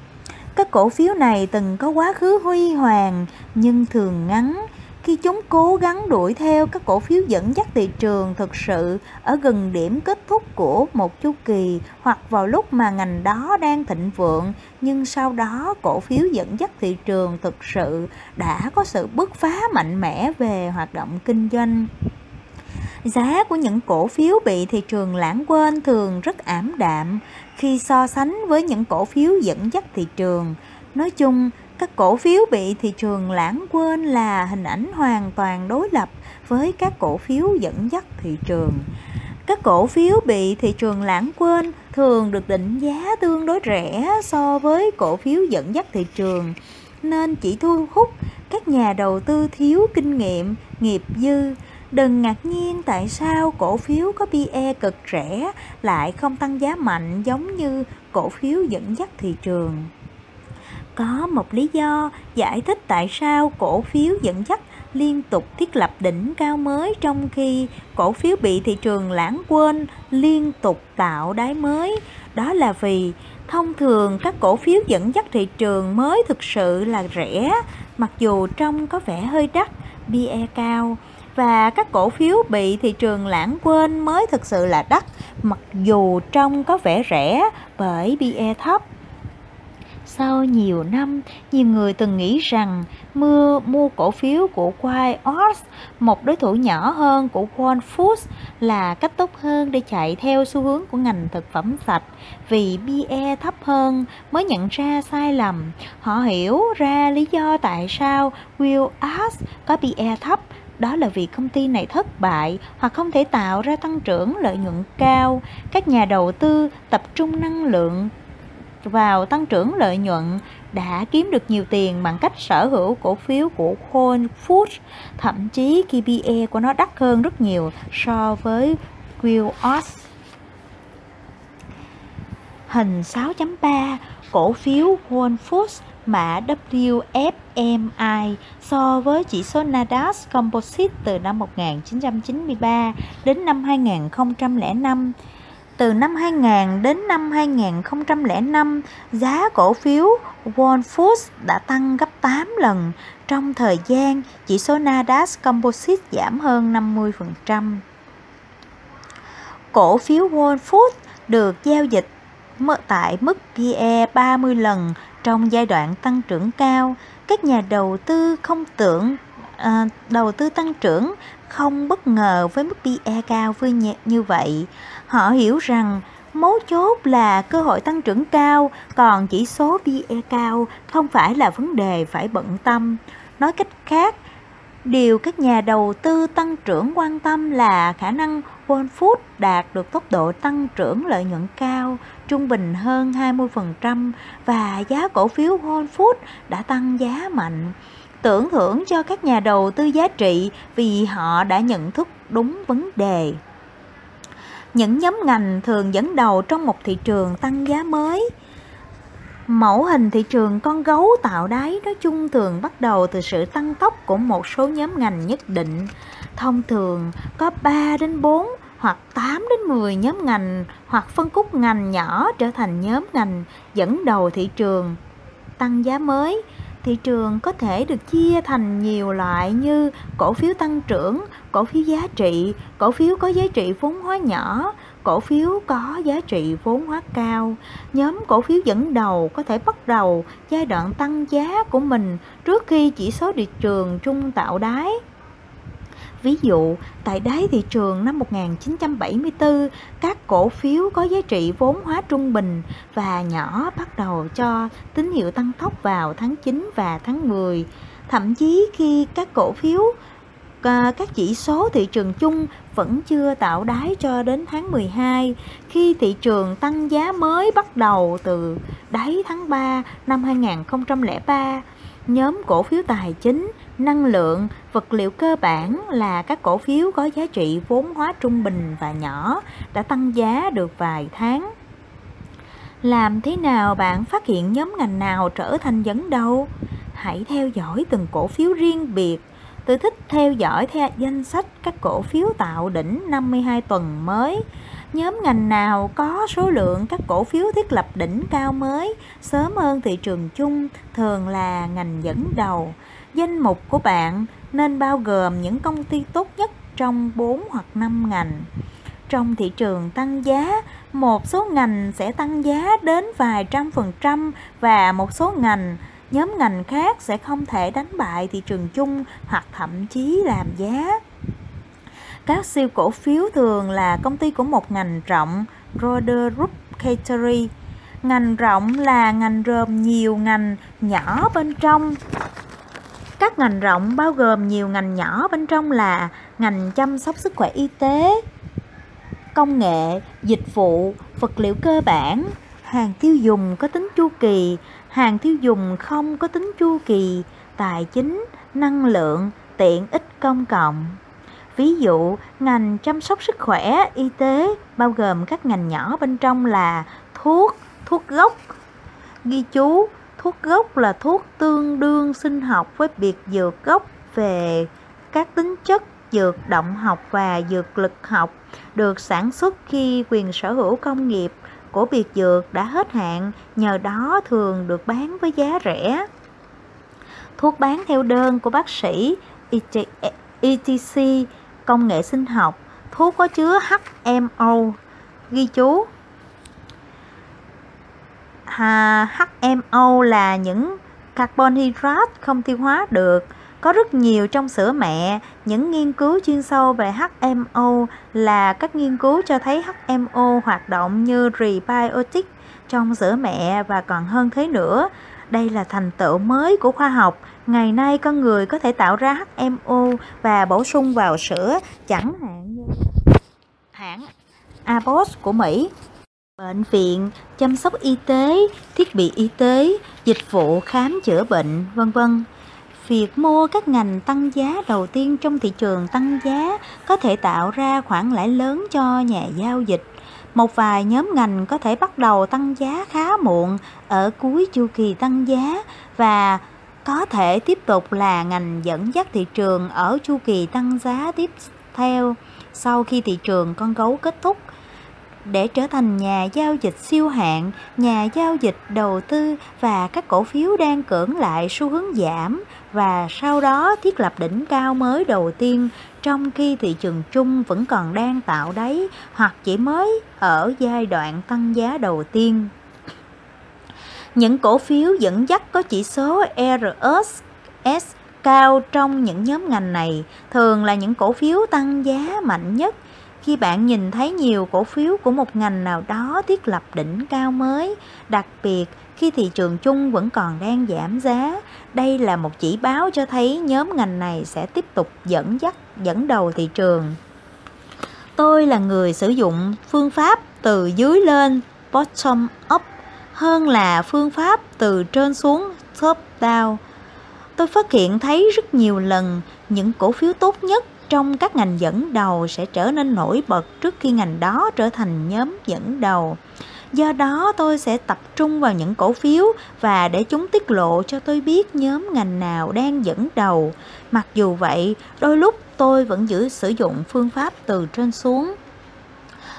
Các cổ phiếu này từng có quá khứ huy hoàng nhưng thường ngắn khi chúng cố gắng đuổi theo, các cổ phiếu dẫn dắt thị trường thực sự ở gần điểm kết thúc của một chu kỳ hoặc vào lúc mà ngành đó đang thịnh vượng. Nhưng sau đó, cổ phiếu dẫn dắt thị trường thực sự đã có sự bứt phá mạnh mẽ về hoạt động kinh doanh. Giá của những cổ phiếu bị thị trường lãng quên thường rất ảm đạm khi so sánh với những cổ phiếu dẫn dắt thị trường. Nói chung các cổ phiếu bị thị trường lãng quên là hình ảnh hoàn toàn đối lập với các cổ phiếu dẫn dắt thị trường. Các cổ phiếu bị thị trường lãng quên thường được định giá tương đối rẻ so với cổ phiếu dẫn dắt thị trường, nên chỉ thu hút các nhà đầu tư thiếu kinh nghiệm, nghiệp dư. Đừng ngạc nhiên tại sao cổ phiếu có PE cực rẻ lại không tăng giá mạnh giống như cổ phiếu dẫn dắt thị trường có một lý do giải thích tại sao cổ phiếu dẫn dắt liên tục thiết lập đỉnh cao mới trong khi cổ phiếu bị thị trường lãng quên liên tục tạo đáy mới đó là vì Thông thường các cổ phiếu dẫn dắt thị trường mới thực sự là rẻ, mặc dù trông có vẻ hơi đắt, PE cao và các cổ phiếu bị thị trường lãng quên mới thực sự là đắt, mặc dù trông có vẻ rẻ bởi PE thấp. Sau nhiều năm, nhiều người từng nghĩ rằng mưa mua cổ phiếu của Quail một đối thủ nhỏ hơn của Whole Foods là cách tốt hơn để chạy theo xu hướng của ngành thực phẩm sạch vì PE thấp hơn mới nhận ra sai lầm. Họ hiểu ra lý do tại sao Will Arts có PE thấp đó là vì công ty này thất bại hoặc không thể tạo ra tăng trưởng lợi nhuận cao. Các nhà đầu tư tập trung năng lượng vào tăng trưởng lợi nhuận đã kiếm được nhiều tiền bằng cách sở hữu cổ phiếu của Whole Foods, thậm chí KPE của nó đắt hơn rất nhiều so với Quillos. Hình 6.3 cổ phiếu Whole Foods mã WFMI so với chỉ số Nasdaq Composite từ năm 1993 đến năm 2005 từ năm 2000 đến năm 2005, giá cổ phiếu Wall Foods đã tăng gấp 8 lần. Trong thời gian, chỉ số Nasdaq Composite giảm hơn 50%. Cổ phiếu Wall Foods được giao dịch tại mức PE 30 lần trong giai đoạn tăng trưởng cao. Các nhà đầu tư không tưởng à, đầu tư tăng trưởng không bất ngờ với mức PE cao như vậy. Họ hiểu rằng mấu chốt là cơ hội tăng trưởng cao, còn chỉ số PE cao không phải là vấn đề phải bận tâm. Nói cách khác, điều các nhà đầu tư tăng trưởng quan tâm là khả năng Wall Foods đạt được tốc độ tăng trưởng lợi nhuận cao, trung bình hơn 20% và giá cổ phiếu Wall Foods đã tăng giá mạnh tưởng thưởng cho các nhà đầu tư giá trị vì họ đã nhận thức đúng vấn đề. Những nhóm ngành thường dẫn đầu trong một thị trường tăng giá mới. Mẫu hình thị trường con gấu tạo đáy nói chung thường bắt đầu từ sự tăng tốc của một số nhóm ngành nhất định. Thông thường có 3 đến 4 hoặc 8 đến 10 nhóm ngành hoặc phân khúc ngành nhỏ trở thành nhóm ngành dẫn đầu thị trường tăng giá mới thị trường có thể được chia thành nhiều loại như cổ phiếu tăng trưởng, cổ phiếu giá trị, cổ phiếu có giá trị vốn hóa nhỏ, cổ phiếu có giá trị vốn hóa cao. Nhóm cổ phiếu dẫn đầu có thể bắt đầu giai đoạn tăng giá của mình trước khi chỉ số thị trường trung tạo đáy. Ví dụ, tại đáy thị trường năm 1974, các cổ phiếu có giá trị vốn hóa trung bình và nhỏ bắt đầu cho tín hiệu tăng tốc vào tháng 9 và tháng 10. Thậm chí khi các cổ phiếu à, các chỉ số thị trường chung vẫn chưa tạo đáy cho đến tháng 12 khi thị trường tăng giá mới bắt đầu từ đáy tháng 3 năm 2003 nhóm cổ phiếu tài chính, năng lượng, vật liệu cơ bản là các cổ phiếu có giá trị vốn hóa trung bình và nhỏ đã tăng giá được vài tháng. Làm thế nào bạn phát hiện nhóm ngành nào trở thành dẫn đầu? Hãy theo dõi từng cổ phiếu riêng biệt. Tôi thích theo dõi theo danh sách các cổ phiếu tạo đỉnh 52 tuần mới nhóm ngành nào có số lượng các cổ phiếu thiết lập đỉnh cao mới sớm hơn thị trường chung thường là ngành dẫn đầu. Danh mục của bạn nên bao gồm những công ty tốt nhất trong 4 hoặc 5 ngành. Trong thị trường tăng giá, một số ngành sẽ tăng giá đến vài trăm phần trăm và một số ngành nhóm ngành khác sẽ không thể đánh bại thị trường chung hoặc thậm chí làm giá. Các siêu cổ phiếu thường là công ty của một ngành rộng, Roder Group Catering. Ngành rộng là ngành gồm nhiều ngành nhỏ bên trong. Các ngành rộng bao gồm nhiều ngành nhỏ bên trong là ngành chăm sóc sức khỏe y tế, công nghệ, dịch vụ, vật liệu cơ bản, hàng tiêu dùng có tính chu kỳ, hàng tiêu dùng không có tính chu kỳ, tài chính, năng lượng, tiện ích công cộng. Ví dụ, ngành chăm sóc sức khỏe, y tế bao gồm các ngành nhỏ bên trong là thuốc, thuốc gốc. Ghi chú, thuốc gốc là thuốc tương đương sinh học với biệt dược gốc về các tính chất dược động học và dược lực học được sản xuất khi quyền sở hữu công nghiệp của biệt dược đã hết hạn, nhờ đó thường được bán với giá rẻ. Thuốc bán theo đơn của bác sĩ ETC, công nghệ sinh học, thuốc có chứa HMO, ghi chú HMO là những carbon hydrate không tiêu hóa được có rất nhiều trong sữa mẹ. Những nghiên cứu chuyên sâu về HMO là các nghiên cứu cho thấy HMO hoạt động như prebiotic trong sữa mẹ và còn hơn thế nữa. Đây là thành tựu mới của khoa học. Ngày nay con người có thể tạo ra HMO và bổ sung vào sữa, chẳng hạn như hãng Abbott của Mỹ. Bệnh viện, chăm sóc y tế, thiết bị y tế, dịch vụ khám chữa bệnh, vân vân. Việc mua các ngành tăng giá đầu tiên trong thị trường tăng giá có thể tạo ra khoản lãi lớn cho nhà giao dịch. Một vài nhóm ngành có thể bắt đầu tăng giá khá muộn ở cuối chu kỳ tăng giá và có thể tiếp tục là ngành dẫn dắt thị trường ở chu kỳ tăng giá tiếp theo sau khi thị trường con gấu kết thúc để trở thành nhà giao dịch siêu hạng, nhà giao dịch đầu tư và các cổ phiếu đang cưỡng lại xu hướng giảm và sau đó thiết lập đỉnh cao mới đầu tiên trong khi thị trường chung vẫn còn đang tạo đáy hoặc chỉ mới ở giai đoạn tăng giá đầu tiên. Những cổ phiếu dẫn dắt có chỉ số RSS cao trong những nhóm ngành này thường là những cổ phiếu tăng giá mạnh nhất khi bạn nhìn thấy nhiều cổ phiếu của một ngành nào đó thiết lập đỉnh cao mới, đặc biệt khi thị trường chung vẫn còn đang giảm giá, đây là một chỉ báo cho thấy nhóm ngành này sẽ tiếp tục dẫn dắt dẫn đầu thị trường. Tôi là người sử dụng phương pháp từ dưới lên bottom up hơn là phương pháp từ trên xuống top down. Tôi phát hiện thấy rất nhiều lần những cổ phiếu tốt nhất trong các ngành dẫn đầu sẽ trở nên nổi bật trước khi ngành đó trở thành nhóm dẫn đầu. Do đó tôi sẽ tập trung vào những cổ phiếu và để chúng tiết lộ cho tôi biết nhóm ngành nào đang dẫn đầu. Mặc dù vậy, đôi lúc tôi vẫn giữ sử dụng phương pháp từ trên xuống.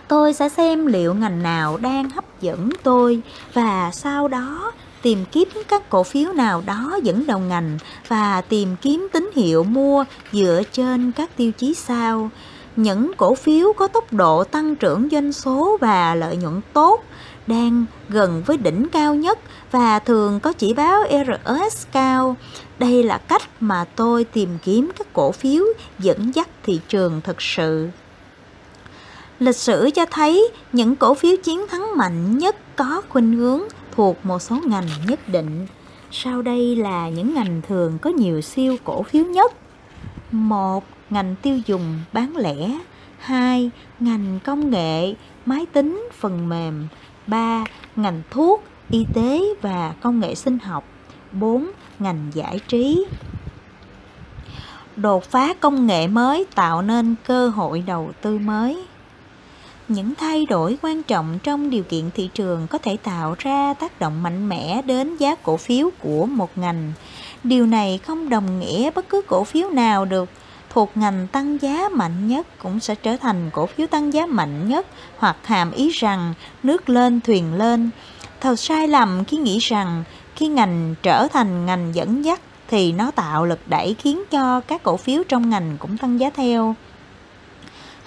Tôi sẽ xem liệu ngành nào đang hấp dẫn tôi và sau đó tìm kiếm các cổ phiếu nào đó dẫn đầu ngành và tìm kiếm tín hiệu mua dựa trên các tiêu chí sau. Những cổ phiếu có tốc độ tăng trưởng doanh số và lợi nhuận tốt, đang gần với đỉnh cao nhất và thường có chỉ báo RS cao. Đây là cách mà tôi tìm kiếm các cổ phiếu dẫn dắt thị trường thực sự. Lịch sử cho thấy những cổ phiếu chiến thắng mạnh nhất có khuynh hướng thuộc một số ngành nhất định. Sau đây là những ngành thường có nhiều siêu cổ phiếu nhất. một Ngành tiêu dùng bán lẻ 2. Ngành công nghệ, máy tính, phần mềm 3. Ngành thuốc, y tế và công nghệ sinh học 4. Ngành giải trí Đột phá công nghệ mới tạo nên cơ hội đầu tư mới những thay đổi quan trọng trong điều kiện thị trường có thể tạo ra tác động mạnh mẽ đến giá cổ phiếu của một ngành. Điều này không đồng nghĩa bất cứ cổ phiếu nào được. Thuộc ngành tăng giá mạnh nhất cũng sẽ trở thành cổ phiếu tăng giá mạnh nhất, hoặc hàm ý rằng nước lên, thuyền lên. Thật sai lầm khi nghĩ rằng khi ngành trở thành ngành dẫn dắt thì nó tạo lực đẩy khiến cho các cổ phiếu trong ngành cũng tăng giá theo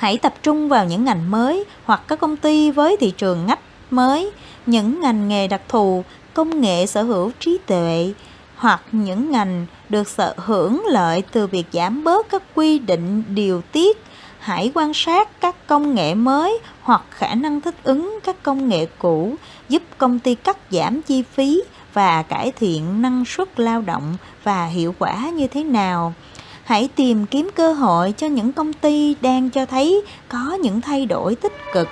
hãy tập trung vào những ngành mới hoặc các công ty với thị trường ngách mới, những ngành nghề đặc thù, công nghệ sở hữu trí tuệ hoặc những ngành được sở hưởng lợi từ việc giảm bớt các quy định điều tiết. Hãy quan sát các công nghệ mới hoặc khả năng thích ứng các công nghệ cũ giúp công ty cắt giảm chi phí và cải thiện năng suất lao động và hiệu quả như thế nào hãy tìm kiếm cơ hội cho những công ty đang cho thấy có những thay đổi tích cực.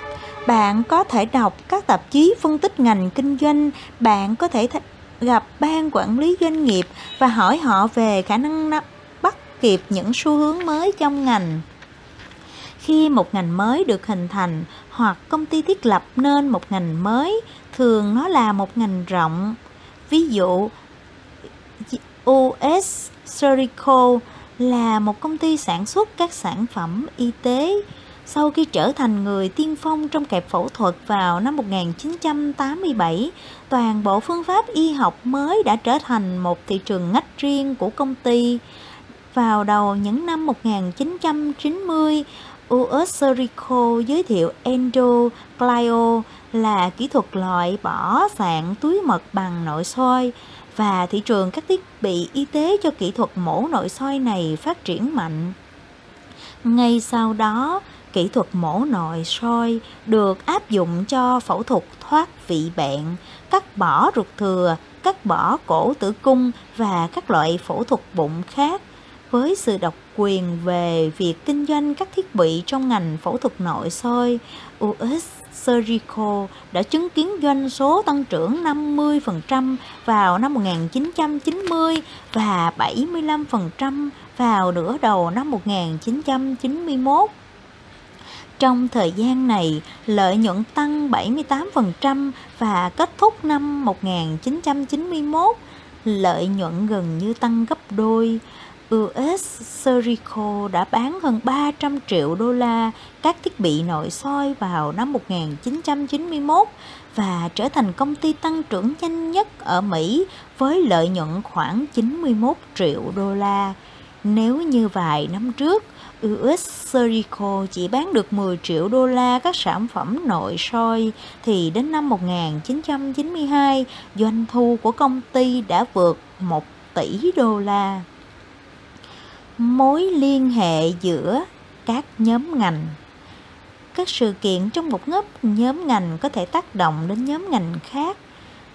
Bạn có thể đọc các tạp chí phân tích ngành kinh doanh. Bạn có thể gặp ban quản lý doanh nghiệp và hỏi họ về khả năng bắt kịp những xu hướng mới trong ngành. Khi một ngành mới được hình thành hoặc công ty thiết lập nên một ngành mới, thường nó là một ngành rộng. Ví dụ US Surgical là một công ty sản xuất các sản phẩm y tế. Sau khi trở thành người tiên phong trong kẹp phẫu thuật vào năm 1987, toàn bộ phương pháp y học mới đã trở thành một thị trường ngách riêng của công ty. Vào đầu những năm 1990, US Surgical giới thiệu Endoclio là kỹ thuật loại bỏ sạn túi mật bằng nội soi và thị trường các thiết bị y tế cho kỹ thuật mổ nội soi này phát triển mạnh. Ngay sau đó, kỹ thuật mổ nội soi được áp dụng cho phẫu thuật thoát vị bệnh, cắt bỏ ruột thừa, cắt bỏ cổ tử cung và các loại phẫu thuật bụng khác với sự độc quyền về việc kinh doanh các thiết bị trong ngành phẫu thuật nội soi, US Surgical đã chứng kiến doanh số tăng trưởng 50% vào năm 1990 và 75% vào nửa đầu năm 1991. Trong thời gian này, lợi nhuận tăng 78% và kết thúc năm 1991, lợi nhuận gần như tăng gấp đôi. US Surgical đã bán hơn 300 triệu đô la các thiết bị nội soi vào năm 1991 và trở thành công ty tăng trưởng nhanh nhất ở Mỹ với lợi nhuận khoảng 91 triệu đô la. Nếu như vài năm trước, US Surgical chỉ bán được 10 triệu đô la các sản phẩm nội soi thì đến năm 1992, doanh thu của công ty đã vượt 1 tỷ đô la mối liên hệ giữa các nhóm ngành các sự kiện trong một ngấp nhóm ngành có thể tác động đến nhóm ngành khác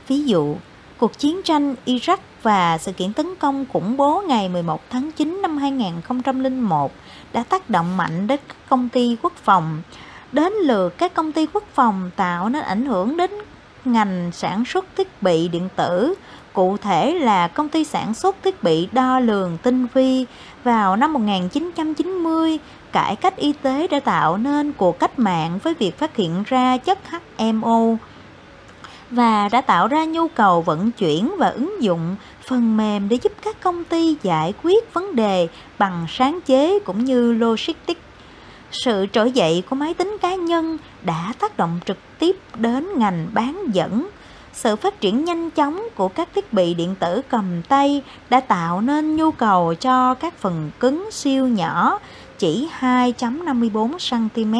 ví dụ cuộc chiến tranh Iraq và sự kiện tấn công khủng bố ngày 11 tháng 9 năm 2001 đã tác động mạnh đến các công ty quốc phòng. Đến lượt các công ty quốc phòng tạo nên ảnh hưởng đến ngành sản xuất thiết bị điện tử, cụ thể là công ty sản xuất thiết bị đo lường tinh vi vào năm 1990, cải cách y tế đã tạo nên cuộc cách mạng với việc phát hiện ra chất HMO và đã tạo ra nhu cầu vận chuyển và ứng dụng phần mềm để giúp các công ty giải quyết vấn đề bằng sáng chế cũng như logistics. Sự trỗi dậy của máy tính cá nhân đã tác động trực tiếp đến ngành bán dẫn sự phát triển nhanh chóng của các thiết bị điện tử cầm tay đã tạo nên nhu cầu cho các phần cứng siêu nhỏ, chỉ 2.54 cm.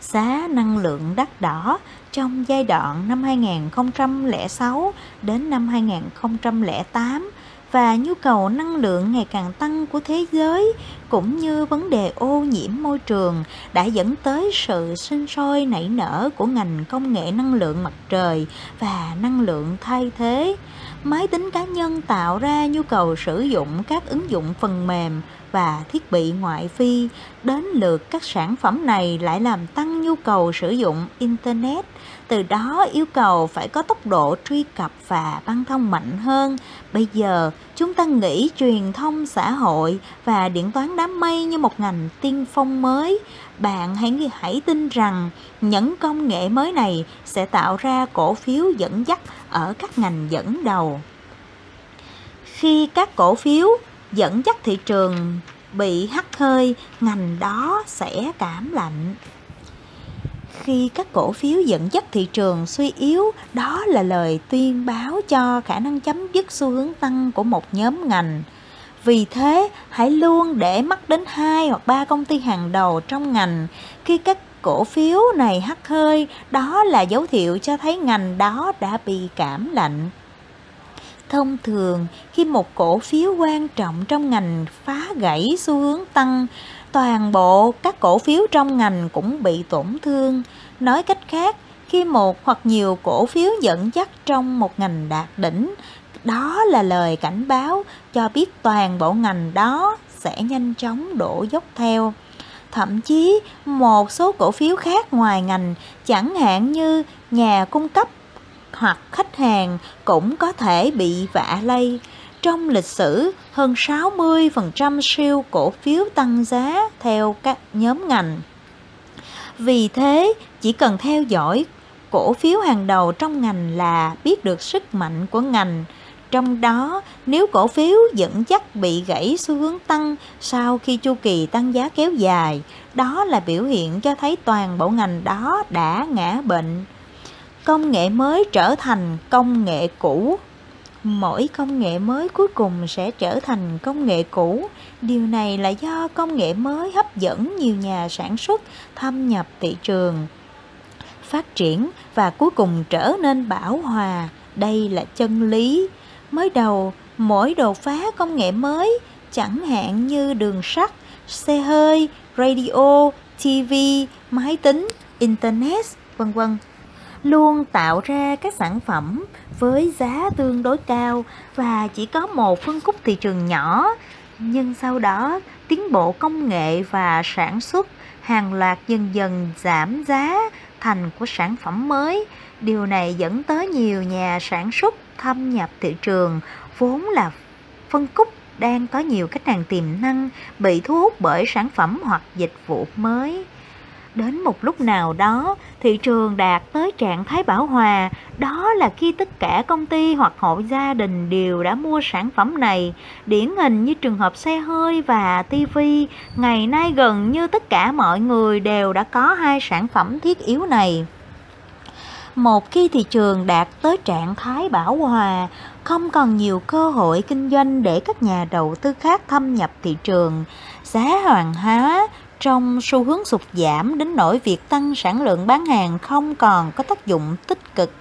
Giá năng lượng đắt đỏ trong giai đoạn năm 2006 đến năm 2008 và nhu cầu năng lượng ngày càng tăng của thế giới cũng như vấn đề ô nhiễm môi trường đã dẫn tới sự sinh sôi nảy nở của ngành công nghệ năng lượng mặt trời và năng lượng thay thế. Máy tính cá nhân tạo ra nhu cầu sử dụng các ứng dụng phần mềm và thiết bị ngoại phi, đến lượt các sản phẩm này lại làm tăng nhu cầu sử dụng internet từ đó yêu cầu phải có tốc độ truy cập và băng thông mạnh hơn. Bây giờ, chúng ta nghĩ truyền thông xã hội và điện toán đám mây như một ngành tiên phong mới. Bạn hãy hãy tin rằng những công nghệ mới này sẽ tạo ra cổ phiếu dẫn dắt ở các ngành dẫn đầu. Khi các cổ phiếu dẫn dắt thị trường bị hắt hơi, ngành đó sẽ cảm lạnh khi các cổ phiếu dẫn dắt thị trường suy yếu, đó là lời tuyên báo cho khả năng chấm dứt xu hướng tăng của một nhóm ngành. Vì thế, hãy luôn để mắt đến hai hoặc ba công ty hàng đầu trong ngành. Khi các cổ phiếu này hắt hơi, đó là dấu hiệu cho thấy ngành đó đã bị cảm lạnh. Thông thường, khi một cổ phiếu quan trọng trong ngành phá gãy xu hướng tăng, toàn bộ các cổ phiếu trong ngành cũng bị tổn thương. Nói cách khác, khi một hoặc nhiều cổ phiếu dẫn dắt trong một ngành đạt đỉnh, đó là lời cảnh báo cho biết toàn bộ ngành đó sẽ nhanh chóng đổ dốc theo. Thậm chí một số cổ phiếu khác ngoài ngành, chẳng hạn như nhà cung cấp hoặc khách hàng cũng có thể bị vạ lây. Trong lịch sử, hơn 60% siêu cổ phiếu tăng giá theo các nhóm ngành. Vì thế, chỉ cần theo dõi cổ phiếu hàng đầu trong ngành là biết được sức mạnh của ngành Trong đó, nếu cổ phiếu dẫn dắt bị gãy xu hướng tăng sau khi chu kỳ tăng giá kéo dài, đó là biểu hiện cho thấy toàn bộ ngành đó đã ngã bệnh. Công nghệ mới trở thành công nghệ cũ. Mỗi công nghệ mới cuối cùng sẽ trở thành công nghệ cũ. Điều này là do công nghệ mới hấp dẫn nhiều nhà sản xuất thâm nhập thị trường, phát triển và cuối cùng trở nên bảo hòa. Đây là chân lý Mới đầu, mỗi đột phá công nghệ mới, chẳng hạn như đường sắt, xe hơi, radio, TV, máy tính, internet, vân vân, luôn tạo ra các sản phẩm với giá tương đối cao và chỉ có một phân khúc thị trường nhỏ. Nhưng sau đó, tiến bộ công nghệ và sản xuất hàng loạt dần dần giảm giá thành của sản phẩm mới. Điều này dẫn tới nhiều nhà sản xuất thâm nhập thị trường vốn là phân khúc đang có nhiều khách hàng tiềm năng bị thu hút bởi sản phẩm hoặc dịch vụ mới. Đến một lúc nào đó, thị trường đạt tới trạng thái bảo hòa, đó là khi tất cả công ty hoặc hộ gia đình đều đã mua sản phẩm này. Điển hình như trường hợp xe hơi và tivi ngày nay gần như tất cả mọi người đều đã có hai sản phẩm thiết yếu này. Một khi thị trường đạt tới trạng thái bảo hòa, không còn nhiều cơ hội kinh doanh để các nhà đầu tư khác thâm nhập thị trường, giá hoàng hóa trong xu hướng sụt giảm đến nỗi việc tăng sản lượng bán hàng không còn có tác dụng tích cực.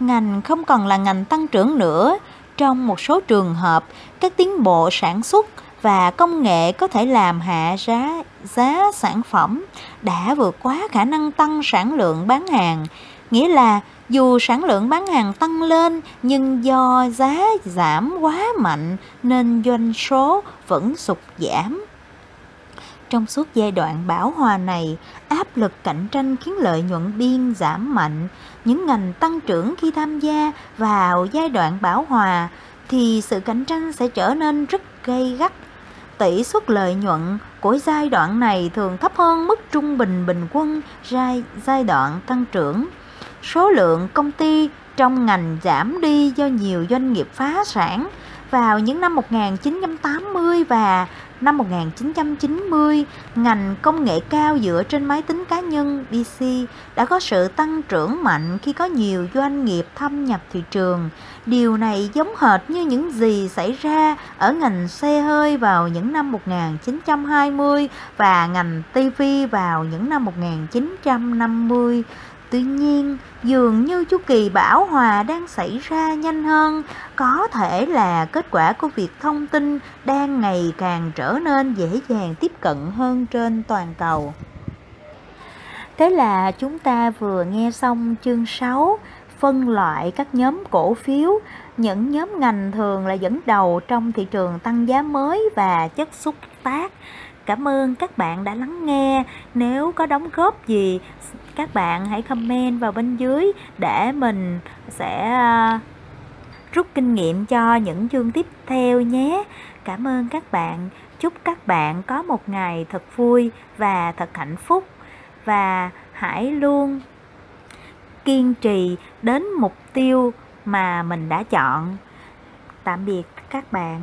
Ngành không còn là ngành tăng trưởng nữa. Trong một số trường hợp, các tiến bộ sản xuất và công nghệ có thể làm hạ giá giá sản phẩm đã vượt quá khả năng tăng sản lượng bán hàng nghĩa là dù sản lượng bán hàng tăng lên nhưng do giá giảm quá mạnh nên doanh số vẫn sụt giảm. Trong suốt giai đoạn bảo hòa này, áp lực cạnh tranh khiến lợi nhuận biên giảm mạnh. Những ngành tăng trưởng khi tham gia vào giai đoạn bảo hòa thì sự cạnh tranh sẽ trở nên rất gây gắt. Tỷ suất lợi nhuận của giai đoạn này thường thấp hơn mức trung bình bình quân giai, giai đoạn tăng trưởng số lượng công ty trong ngành giảm đi do nhiều doanh nghiệp phá sản vào những năm 1980 và năm 1990, ngành công nghệ cao dựa trên máy tính cá nhân PC đã có sự tăng trưởng mạnh khi có nhiều doanh nghiệp thâm nhập thị trường. Điều này giống hệt như những gì xảy ra ở ngành xe hơi vào những năm 1920 và ngành TV vào những năm 1950. Tuy nhiên, dường như chu kỳ bão hòa đang xảy ra nhanh hơn, có thể là kết quả của việc thông tin đang ngày càng trở nên dễ dàng tiếp cận hơn trên toàn cầu. Thế là chúng ta vừa nghe xong chương 6 phân loại các nhóm cổ phiếu, những nhóm ngành thường là dẫn đầu trong thị trường tăng giá mới và chất xúc tác. Cảm ơn các bạn đã lắng nghe. Nếu có đóng góp gì các bạn hãy comment vào bên dưới để mình sẽ à, rút kinh nghiệm cho những chương tiếp theo nhé. Cảm ơn các bạn. Chúc các bạn có một ngày thật vui và thật hạnh phúc và hãy luôn kiên trì đến mục tiêu mà mình đã chọn. Tạm biệt các bạn.